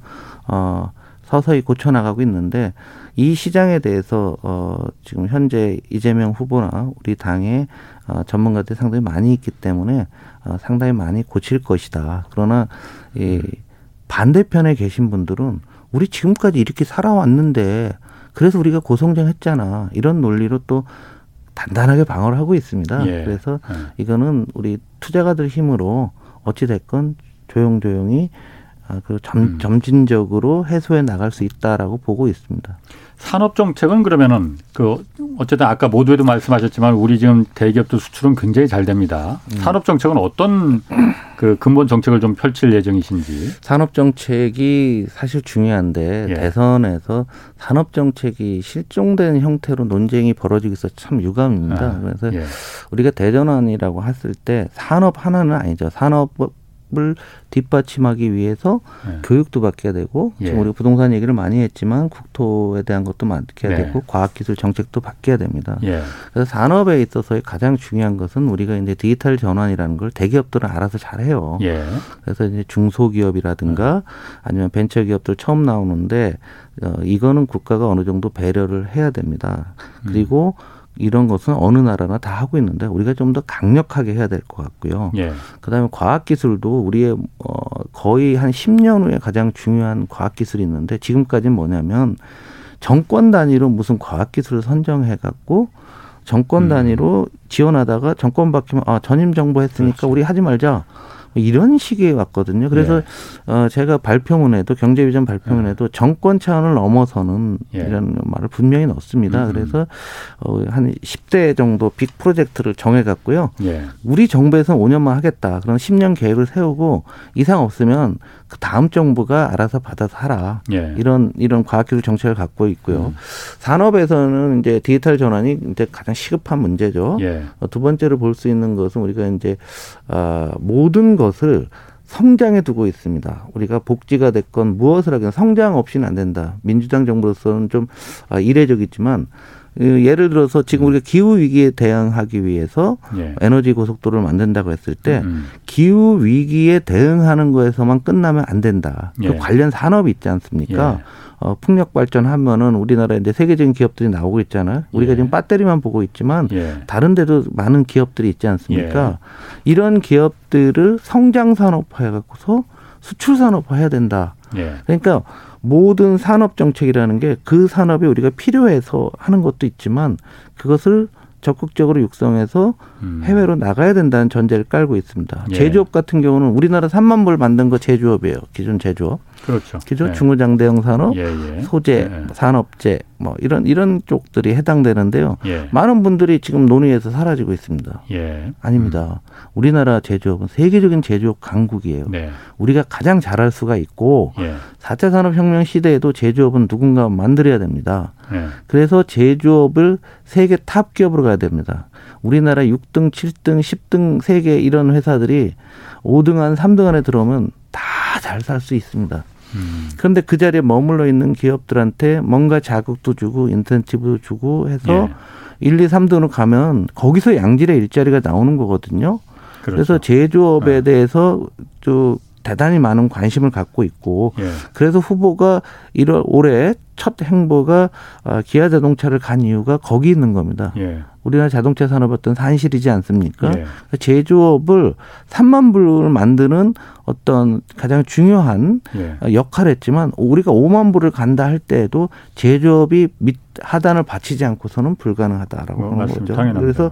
어, 서서히 고쳐 나가고 있는데 이 시장에 대해서 어 지금 현재 이재명 후보나 우리 당의 어, 전문가들이 상당히 많이 있기 때문에 어, 상당히 많이 고칠 것이다. 그러나 이 반대편에 계신 분들은 우리 지금까지 이렇게 살아왔는데 그래서 우리가 고성장 했잖아. 이런 논리로 또 단단하게 방어를 하고 있습니다. 예. 그래서 예. 이거는 우리 투자가들 힘으로 어찌 됐건 조용조용히 아, 그 점, 음. 점진적으로 해소해 나갈 수 있다라고 보고 있습니다. 산업 정책은 그러면은 그 어쨌든 아까 모두에도 말씀하셨지만 우리 지금 대기업들 수출은 굉장히 잘 됩니다. 음. 산업 정책은 어떤 그 근본 정책을 좀 펼칠 예정이신지. 산업 정책이 사실 중요한데 예. 대선에서 산업 정책이 실종된 형태로 논쟁이 벌어지고 있어 서참 유감입니다. 아, 그래서 예. 우리가 대전환이라고 했을 때 산업 하나는 아니죠. 산업 을 뒷받침하기 위해서 예. 교육도 받게 되고 예. 지금 우리가 부동산 얘기를 많이 했지만 국토에 대한 것도 맡게 네. 되고 과학기술 정책도 바뀌어야 됩니다. 예. 그래서 산업에 있어서의 가장 중요한 것은 우리가 이제 디지털 전환이라는 걸 대기업들은 알아서 잘 해요. 예. 그래서 이제 중소기업이라든가 아니면 벤처기업들 처음 나오는데 어, 이거는 국가가 어느 정도 배려를 해야 됩니다. 그리고 이런 것은 어느 나라나 다 하고 있는데 우리가 좀 더 강력하게 해야 될 것 같고요. 예. 그다음에 과학 기술도 우리의 어, 거의 한 10년 후에 가장 중요한 과학 기술이 있는데 지금까지는 뭐냐면 정권 단위로 무슨 과학 기술을 선정해 갖고 정권 음. 단위로 지원하다가 정권 바뀌면 아 전임 정부 했으니까 그렇죠. 우리 하지 말자 뭐 이런 식이 왔거든요. 그래서 예. 어 제가 발표문에도 경제비전 발표문에도 정권 차원을 넘어서는 예. 이런 말을 분명히 넣습니다. 음. 그래서 어 한 10대 정도 빅 프로젝트를 정해 갖고요. 예. 우리 정부에서는 5년만 하겠다. 그런 10년 계획을 세우고 이상 없으면 그 다음 정부가 알아서 받아서 하라. 예. 이런 이런 과학기술 정책을 갖고 있고요. 음. 산업에서는 이제 디지털 전환이 이제 가장 시급한 문제죠. 예. 어, 두 번째로 볼 수 있는 것은 우리가 이제 아, 모든 것을 성장에 두고 있습니다. 우리가 복지가 됐건 무엇을 하건 성장 없이는 안 된다. 민주당 정부로서는 좀 아, 이례적이지만 어, 예를 들어서 지금 우리가 기후 위기에 대응하기 위해서 예. 에너지 고속도로를 만든다고 했을 때 음. 기후 위기에 대응하는 거에서만 끝나면 안 된다. 예. 그 관련 산업이 있지 않습니까? 예. 어, 풍력 발전하면은 우리나라에 이제 세계적인 기업들이 나오고 있잖아요. 우리가 예. 지금 배터리만 보고 있지만 예. 다른 데도 많은 기업들이 있지 않습니까? 이런 기업들을 성장 산업화 해 갖고서 수출 산업화 해야 된다. 예. 그러니까 모든 산업 정책이라는 게 그 산업이 우리가 필요해서 하는 것도 있지만 그것을 적극적으로 육성해서 음. 해외로 나가야 된다는 전제를 깔고 있습니다. 예. 제조업 같은 경우는 우리나라 3만 불 만든 거 제조업이에요. 기존 제조업. 그렇죠. 기존 예. 중후장대형 산업, 예. 예. 소재, 예. 산업재 뭐 이런 이런 쪽들이 해당되는데요. 예. 많은 분들이 지금 논의에서 사라지고 있습니다. 예. 아닙니다. 우리나라 제조업은 세계적인 제조업 강국이에요. 네. 우리가 가장 잘할 수가 있고 예. 4차 산업혁명 시대에도 제조업은 누군가 만들어야 됩니다. 예. 그래서 제조업을 세계 탑 기업으로 가야 됩니다. 우리나라 6등, 7등, 10등 세계 이런 회사들이 5등 안, 3등 안에 들어오면 다 잘 살 수 있습니다. 음. 그런데 그 자리에 머물러 있는 기업들한테 뭔가 자극도 주고 인센티브도 주고 해서 예. 1, 2, 3등으로 가면 거기서 양질의 일자리가 나오는 거거든요. 그렇죠. 그래서 제조업에 네. 대해서 또 대단히 많은 관심을 갖고 있고 예. 그래서 후보가 1월 올해 첫 행보가 아, 기아 자동차를 간 이유가 거기 있는 겁니다. 예. 우리나라 자동차 산업 어떤 산실이지 않습니까? 예. 제조업을 3만 불을 만드는 어떤 가장 중요한 예. 역할을 했지만 우리가 5만 불을 간다 할 때에도 제조업이 밑 하단을 받치지 않고서는 불가능하다라고 뭐, 하는 거죠. 당연합니다. 그래서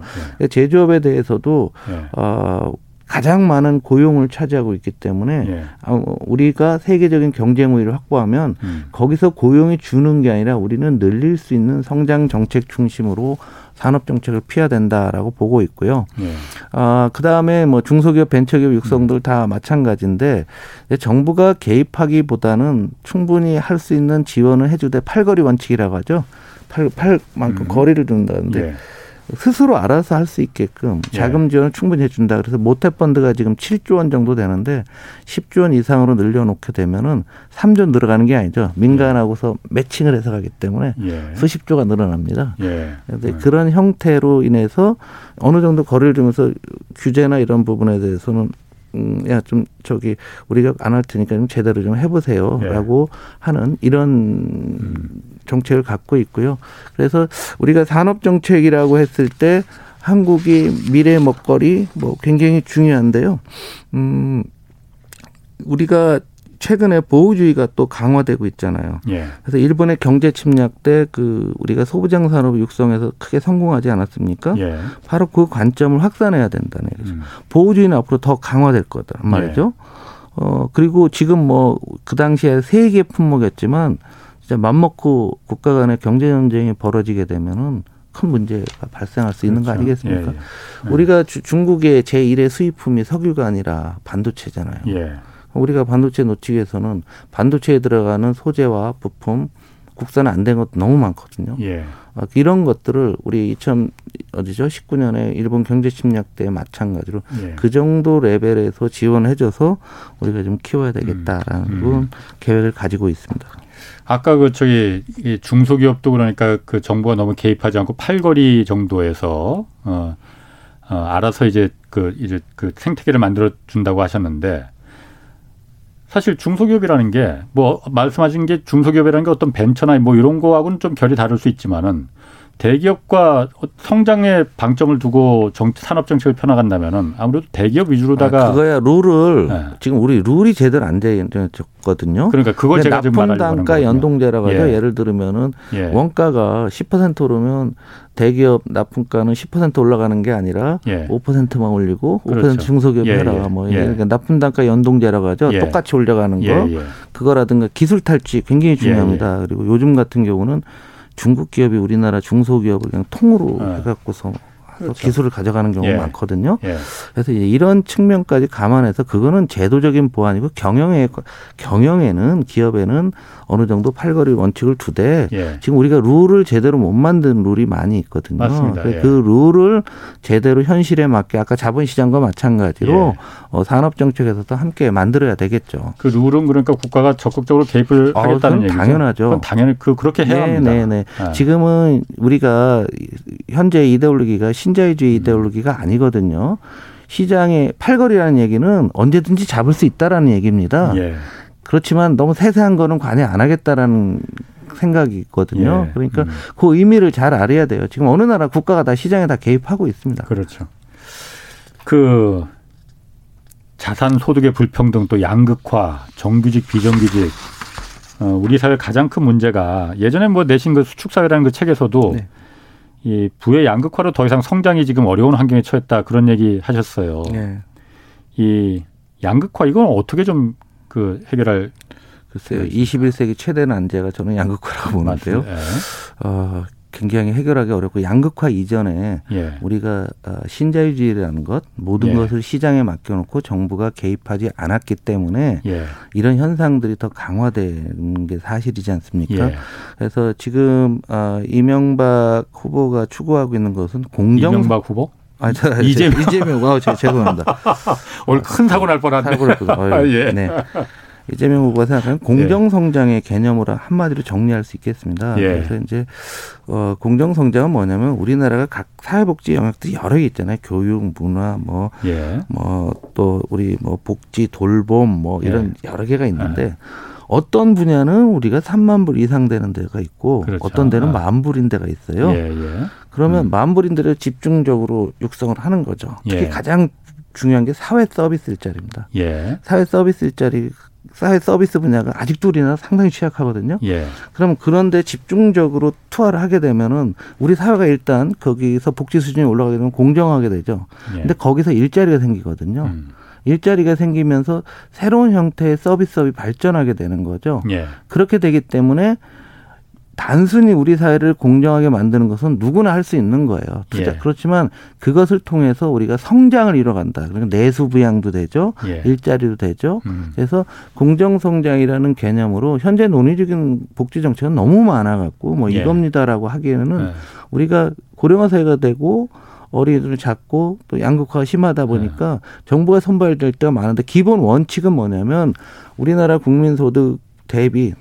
제조업에 대해서도 예. 어 가장 많은 고용을 차지하고 있기 때문에 예. 어, 우리가 세계적인 경쟁 우위를 확보하면 음. 거기서 고용이 주는 게 아니라 우리는 늘릴 수 있는 성장 정책 중심으로 산업 정책을 피해야 된다라고 보고 있고요. 예. 아, 그 다음에 뭐 중소기업, 벤처기업 육성들 다 마찬가지인데 정부가 개입하기보다는 충분히 할 수 있는 지원을 해주되 팔거리 원칙이라고 하죠. 팔, 팔만큼 음. 거리를 둔다는데 예. 스스로 알아서 할 수 있게끔 예. 자금 지원을 충분히 해준다. 그래서 모태 펀드가 지금 7조 원 정도 되는데 10조 원 이상으로 늘려놓게 되면은 3조 늘어가는 게 아니죠. 민간하고서 매칭을 해서 가기 때문에 예. 수십 조가 늘어납니다. 예. 네. 그런 형태로 인해서 어느 정도 거리를 두면서 규제나 이런 부분에 대해서는 음, 야, 좀, 저기, 우리가 안 할 테니까 좀 제대로 좀 해보세요. 예. 라고 하는 이런 정책을 갖고 있고요. 그래서 우리가 산업정책이라고 했을 때, 한국이 미래 먹거리 뭐 굉장히 중요한데요. 음, 우리가 최근에 보호주의가 또 강화되고 있잖아요. 예. 그래서 일본의 경제 침략 때 그 우리가 소부장 산업 육성에서 크게 성공하지 않았습니까? 예. 바로 그 관점을 확산해야 된다는 얘기죠. 음. 보호주의는 앞으로 더 강화될 거다 말이죠. 예. 어 그리고 지금 뭐 그 당시에 세계 품목이었지만 진짜 맘먹고 국가 간의 경제 전쟁이 벌어지게 되면은 큰 문제가 발생할 수 있는 그렇죠. 거 아니겠습니까? 예, 예. 우리가 주, 중국의 제1의 수입품이 석유가 아니라 반도체잖아요. 예. 우리가 반도체 놓치기 위해서는 반도체에 들어가는 소재와 부품 국산 안 된 것도 너무 많거든요. 예. 아, 이런 것들을 우리 2000 어디죠? 19년에 일본 경제 침략 때 마찬가지로 예. 그 정도 레벨에서 지원해줘서 우리가 좀 키워야 되겠다라는 음. 음. 계획을 가지고 있습니다. 아까 그 저기 중소기업도 그러니까 그 정부가 너무 개입하지 않고 팔거리 정도에서 어, 어 알아서 이제 그 이제 그 생태계를 만들어 준다고 하셨는데 사실 중소기업이라는 게 뭐 말씀하신 게 중소기업이라는 게 어떤 벤처나 뭐 이런 거하고는 좀 결이 다를 수 있지만은 대기업과 성장에 방점을 두고 정, 산업 정책을 펴나간다면은 아무래도 대기업 위주로다가 아, 그거야 룰을 네. 지금 우리 룰이 제대로 안 되었거든요. 그러니까 그걸 제가 좀 말하려고 단가 연동제라고 하죠. 예. 를 들으면은 예. 원가가 10% 오르면 대기업 납품가는 10% 올라가는 게 아니라 예. 5%만 올리고 5% 그렇죠. 중소기업 예, 해라. 예. 뭐 예. 그러니까 납품 단가 연동제라고 하죠. 예. 똑같이 올려가는 거. 그거라든가 기술 탈취 굉장히 중요합니다. 그리고 요즘 같은 경우는 중국 기업이 우리나라 중소기업을 그냥 통으로 네. 해갖고서 그렇죠. 기술을 가져가는 경우가 예. 많거든요. 예. 그래서 이런 측면까지 감안해서 그거는 제도적인 보완이고 경영에 경영에는 기업에는 어느 정도 팔거리 원칙을 두되 예. 지금 우리가 룰을 제대로 못 만든 룰이 많이 있거든요. 맞습니다. 예. 그 룰을 제대로 현실에 맞게 아까 자본시장과 마찬가지로 예. 어, 산업 정책에서도 함께 만들어야 되겠죠. 그 룰은 그러니까 국가가 적극적으로 개입을 아, 하겠다는 얘기죠. 당연하죠. 당연히 그 그렇게 해야 네, 합니다. 네, 네. 네. 지금은 우리가 현재 이데올로기가 신자유주의 이데올로기가 아니거든요. 시장의 팔거리라는 얘기는 언제든지 잡을 수 있다라는 얘기입니다. 예. 그렇지만 너무 세세한 거는 관여 안 하겠다라는 생각이 있거든요. 예. 그러니까 음. 그 의미를 잘 알아야 돼요. 지금 어느 나라 국가가 다 시장에 다 개입하고 있습니다. 그렇죠. 그 자산 소득의 불평등 또 양극화, 정규직 비정규직 어, 우리 사회 가장 큰 문제가 예전에 뭐 내신 그 수축 사회라는 그 책에서도 네. 이 부의 양극화로 더 이상 성장이 지금 어려운 환경에 처했다 그런 얘기 하셨어요. 네. 이 양극화 이건 어떻게 좀 그 해결할 글쎄요. 21세기 최대 난제가 저는 양극화라고 보는데요. 네. 어, 굉장히 해결하기 어렵고 양극화 이전에 예. 우리가 어, 신자유주의라는 것 모든 예. 것을 시장에 맡겨놓고 정부가 개입하지 않았기 때문에 예. 이런 현상들이 더 강화되는 게 사실이지 않습니까? 예. 그래서 지금 어, 이명박 후보가 추구하고 있는 것은 공정 이명박 후보? 아, 저, 이재명 이재명 아, 죄송합니다. 오늘 큰 사고 날 뻔한데. 사고 날 뻔. 예. 네. 이재명 후보가 생각하는 공정 성장의 개념으로 한마디로 정리할 수 있겠습니다. 예. 그래서 이제 어 공정 성장은 뭐냐면 우리나라가 각 사회복지 영역들이 여러 개 있잖아요. 교육, 문화, 뭐뭐또 우리 뭐 복지, 돌봄 뭐 이런 예. 여러 개가 있는데 예. 어떤 분야는 우리가 3만 불 이상 되는 데가 있고 그렇죠. 어떤 데는 아. 만 불인 데가 있어요. 예, 예. 그러면 음. 만 불인 데를 집중적으로 육성을 하는 거죠. 특히 예. 가장 중요한 게 사회 서비스 일자리입니다. 예. 사회 서비스 일자리 사회 서비스 분야가 아직도 우리나라 상당히 취약하거든요. 예. 그럼 그런데 집중적으로 투하를 하게 되면은 우리 사회가 일단 거기서 복지 수준이 올라가게 되면 공정하게 되죠. 예. 근데 거기서 일자리가 생기거든요. 음. 일자리가 생기면서 새로운 형태의 서비스업이 발전하게 되는 거죠. 예. 그렇게 되기 때문에 단순히 우리 사회를 공정하게 만드는 것은 누구나 할 수 있는 거예요. 투자. 예. 그렇지만 그것을 통해서 우리가 성장을 이뤄간다. 그러니까 내수 부양도 되죠. 예. 일자리도 되죠. 음. 그래서 공정 성장이라는 개념으로 현재 논의적인 복지 정책은 너무 많아 갖고 뭐 예. 이겁니다라고 하기에는 예. 우리가 고령화 사회가 되고 어린이들을 잡고 또 양극화가 심하다 보니까 예. 정부가 선발될 때가 많은데 기본 원칙은 뭐냐면 우리나라 국민 소득 대비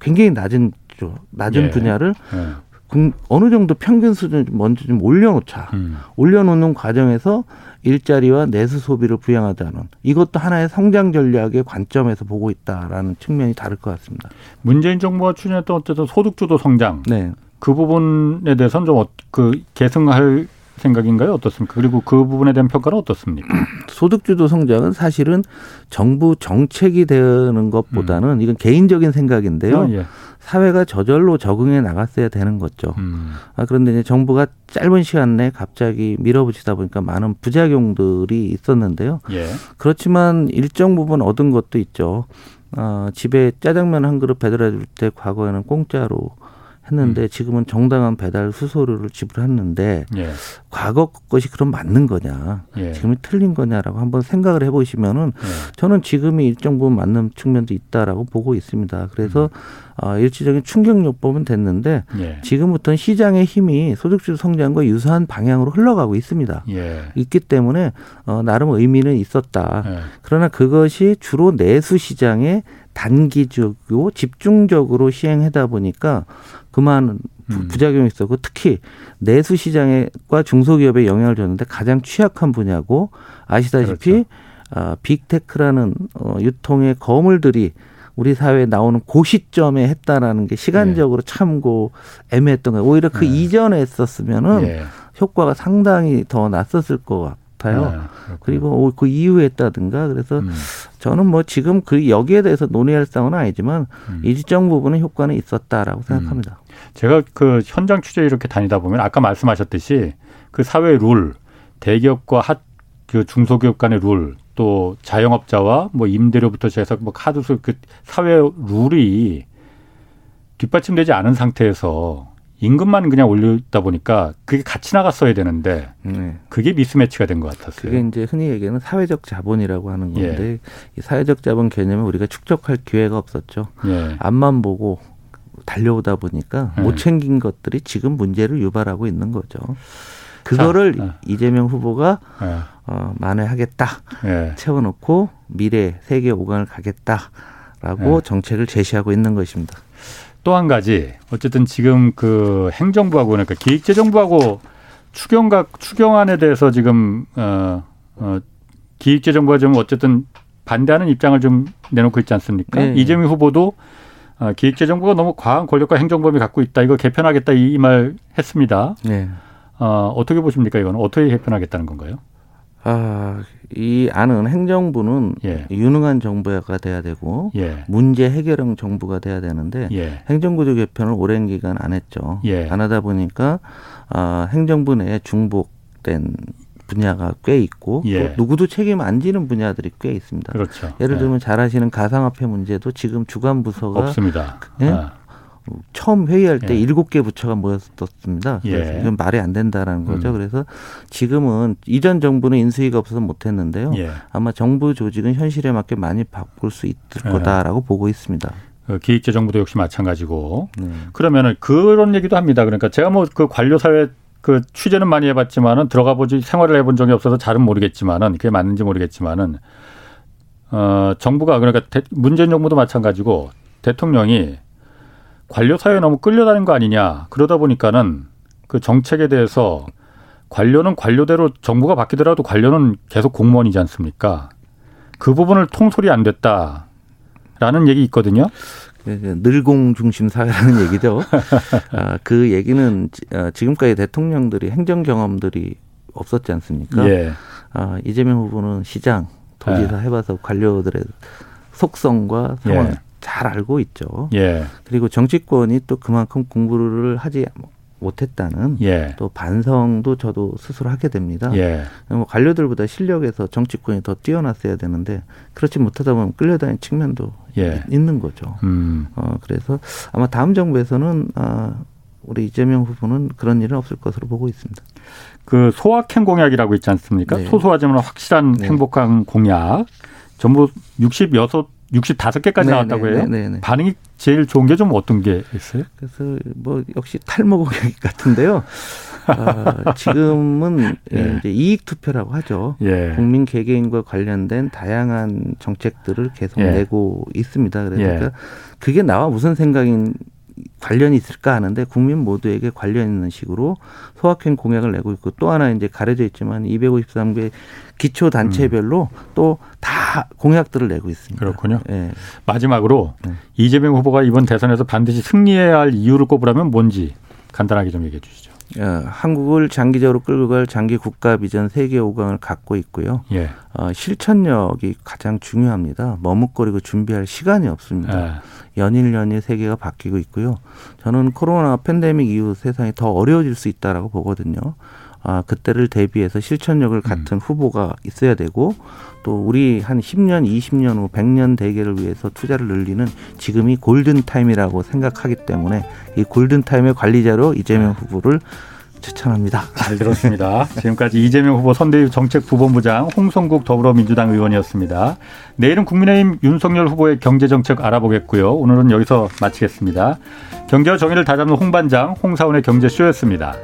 굉장히 낮은 있죠. 낮은 예. 분야를 예. 어느 정도 평균 수준 먼저 좀 올려놓자. 음. 올려놓는 과정에서 일자리와 내수 소비를 부양하자는 이것도 하나의 성장 전략의 관점에서 보고 있다라는 측면이 다를 것 같습니다. 문재인 정부가 추진했던 어쨌든 소득주도 성장. 네. 그 부분에 대해서는 좀그 계승할 생각인가요? 어떻습니까? 그리고 그 부분에 대한 평가는 어떻습니까? 소득주도 성장은 사실은 정부 정책이 되는 것보다는 음. 이건 개인적인 생각인데요. 어, 예. 사회가 저절로 적응해 나갔어야 되는 거죠. 음. 아, 그런데 이제 정부가 짧은 시간 내에 갑자기 밀어붙이다 보니까 많은 부작용들이 있었는데요. 예. 그렇지만 일정 부분 얻은 것도 있죠. 어, 집에 짜장면 한 그릇 배달해 줄 때 과거에는 공짜로 했는데 음. 지금은 정당한 배달 수수료를 지불했는데 예. 과거 것이 그럼 맞는 거냐 예. 지금이 틀린 거냐라고 한번 생각을 해보시면은 예. 저는 지금이 일정 부분 맞는 측면도 있다라고 보고 있습니다. 그래서 음. 어, 일시적인 충격요법은 됐는데 예. 지금부터는 시장의 힘이 소득주도 성장과 유사한 방향으로 흘러가고 있습니다. 예. 있기 때문에 어, 나름 의미는 있었다. 예. 그러나 그것이 주로 내수 시장에 단기적이고 집중적으로 시행하다 보니까 그만 음. 부작용이 있었고 특히 내수 시장과 중소기업에 영향을 줬는데 가장 취약한 분야고 아시다시피 그렇죠. 어, 빅테크라는 어, 유통의 거물들이 우리 사회에 나오는 고 시점에 했다라는 게 시간적으로 네. 참고 애매했던 거예요. 오히려 그 네. 이전에 했었으면은 네. 효과가 상당히 더 났었을 것 같아요. 네, 그리고 그 이후에 했다든가 그래서 음. 저는 뭐 지금 그 여기에 대해서 논의할 상은 아니지만 음. 일정 부분은 효과는 있었다라고 생각합니다. 음. 제가 그 현장 취재 이렇게 다니다 보면 아까 말씀하셨듯이 그 사회 룰 대기업과 핫 그 중소기업 간의 룰 또 자영업자와 뭐 임대료부터 시작해서 뭐 카드수 그 사회 룰이 뒷받침되지 않은 상태에서 임금만 그냥 올리다 보니까 그게 같이 나갔어야 되는데 네. 그게 미스매치가 된 것 같았어요. 그게 이제 흔히 얘기하는 사회적 자본이라고 하는 건데 예. 이 사회적 자본 개념을 우리가 축적할 기회가 없었죠. 예. 앞만 보고 달려오다 보니까 예. 못 챙긴 것들이 지금 문제를 유발하고 있는 거죠. 그거를 자, 어. 이재명 후보가 예. 어, 만회하겠다. 예. 채워놓고 미래 세계 오강을 가겠다라고 예. 정책을 제시하고 있는 것입니다. 또 한 가지 어쨌든 지금 그 행정부하고 그러니까 기획재정부하고 추경각 추경안에 대해서 지금 어, 어 기획재정부가 좀 어쨌든 반대하는 입장을 좀 내놓고 있지 않습니까? 네. 이재명 후보도 어, 기획재정부가 너무 과한 권력과 행정범위 갖고 있다. 이거 개편하겠다 이 말 했습니다. 네. 어, 어떻게 보십니까? 이거는 어떻게 개편하겠다는 건가요? 아, 이 안은 행정부는 예. 유능한 정부가 돼야 되고 예. 문제 해결형 정부가 돼야 되는데 예. 행정구조 개편을 오랜 기간 안 했죠. 예. 안 하다 보니까 아, 행정부 내에 중복된 분야가 꽤 있고 예. 또 누구도 책임 안 지는 분야들이 꽤 있습니다. 그렇죠. 예를 예. 들면 잘 아시는 가상화폐 문제도 지금 주간 부서가 없습니다. 예? 아. 처음 회의할 때 예. 일곱 개 부처가 모였었습니다. 그래서 예. 이건 말이 안 된다라는 거죠. 음. 그래서 지금은 이전 정부는 인수위가 없어서 못했는데요. 예. 아마 정부 조직은 현실에 맞게 많이 바꿀 수 있을 예. 거다라고 보고 있습니다. 그 기획재정부도 역시 마찬가지고 네. 그러면은 그런 얘기도 합니다. 그러니까 제가 뭐 그 관료 사회 그 취재는 많이 해봤지만은 들어가 보지 생활을 해본 적이 없어서 잘은 모르겠지만은 그게 맞는지 모르겠지만은 어 정부가 그러니까 대, 문재인 정부도 마찬가지고 대통령이 관료 사회에 너무 끌려다닌 거 아니냐. 그러다 보니까는 그 정책에 대해서 관료는 관료대로 정부가 바뀌더라도 관료는 계속 공무원이지 않습니까? 그 부분을 통솔이 안 됐다라는 얘기 있거든요. 그, 그 늘공 중심 사회라는 얘기죠. 아, 그 얘기는 어, 지금까지 대통령들이 행정 경험들이 없었지 않습니까? 예. 아, 이재명 후보는 시장, 도지사 예. 해봐서 관료들의 속성과 상황 예. 잘 알고 있죠. 예. 그리고 정치권이 또 그만큼 공부를 하지 못했다는 예. 또 반성도 저도 스스로 하게 됩니다. 예. 뭐 관료들보다 실력에서 정치권이 더 뛰어났어야 되는데 그렇지 못하다 보면 끌려다니는 측면도 예. 있는 거죠. 음. 어, 그래서 아마 다음 정부에서는 아, 우리 이재명 후보는 그런 일은 없을 것으로 보고 있습니다. 그 소확행 공약이라고 있지 않습니까? 네. 소소하지만 확실한 네. 행복한 공약. 전부 66 65개까지 네 나왔다고 해요. 네네. 네, 네. 반응이 제일 좋은 게 좀 어떤 게 있어요? 그래서 뭐 역시 탈모 공약 같은데요. 아, 지금은 예. 이제 이익 투표라고 하죠. 예. 국민 개개인과 관련된 다양한 정책들을 계속 예. 내고 있습니다. 그러니까 예. 그게 나와 무슨 생각인 관련이 있을까 하는데 국민 모두에게 관련 있는 식으로 소확행 공약을 내고 있고 또 하나 이제 가려져 있지만 253개 기초 단체별로 음. 또다 공약들을 내고 있습니다. 그렇군요. 네. 마지막으로 네. 이재명 후보가 이번 대선에서 반드시 승리해야 할 이유를 꼽으라면 뭔지 간단하게 좀 얘기해 주시죠. 어, 한국을 장기적으로 끌고 갈 장기 국가 비전 세계 5강을 갖고 있고요. 예. 어, 실천력이 가장 중요합니다. 머뭇거리고 준비할 시간이 없습니다. 예. 연일 연일 세계가 바뀌고 있고요. 저는 코로나 팬데믹 이후 세상이 더 어려워질 수 있다라고 보거든요. 아, 그때를 대비해서 실천력을 갖춘 후보가 있어야 되고 또 우리 한 10년, 20년 후 100년 대계를 위해서 투자를 늘리는 지금이 골든 타임이라고 생각하기 때문에 이 골든 타임의 관리자로 이재명 후보를 추천합니다. 잘 들었습니다. 지금까지 이재명 후보 선대위 정책부본부장 홍성국 더불어민주당 의원이었습니다. 내일은 국민의힘 윤석열 후보의 경제정책 알아보겠고요. 오늘은 여기서 마치겠습니다. 경제와 정의를 다잡는 홍반장 홍사원의 경제쇼였습니다.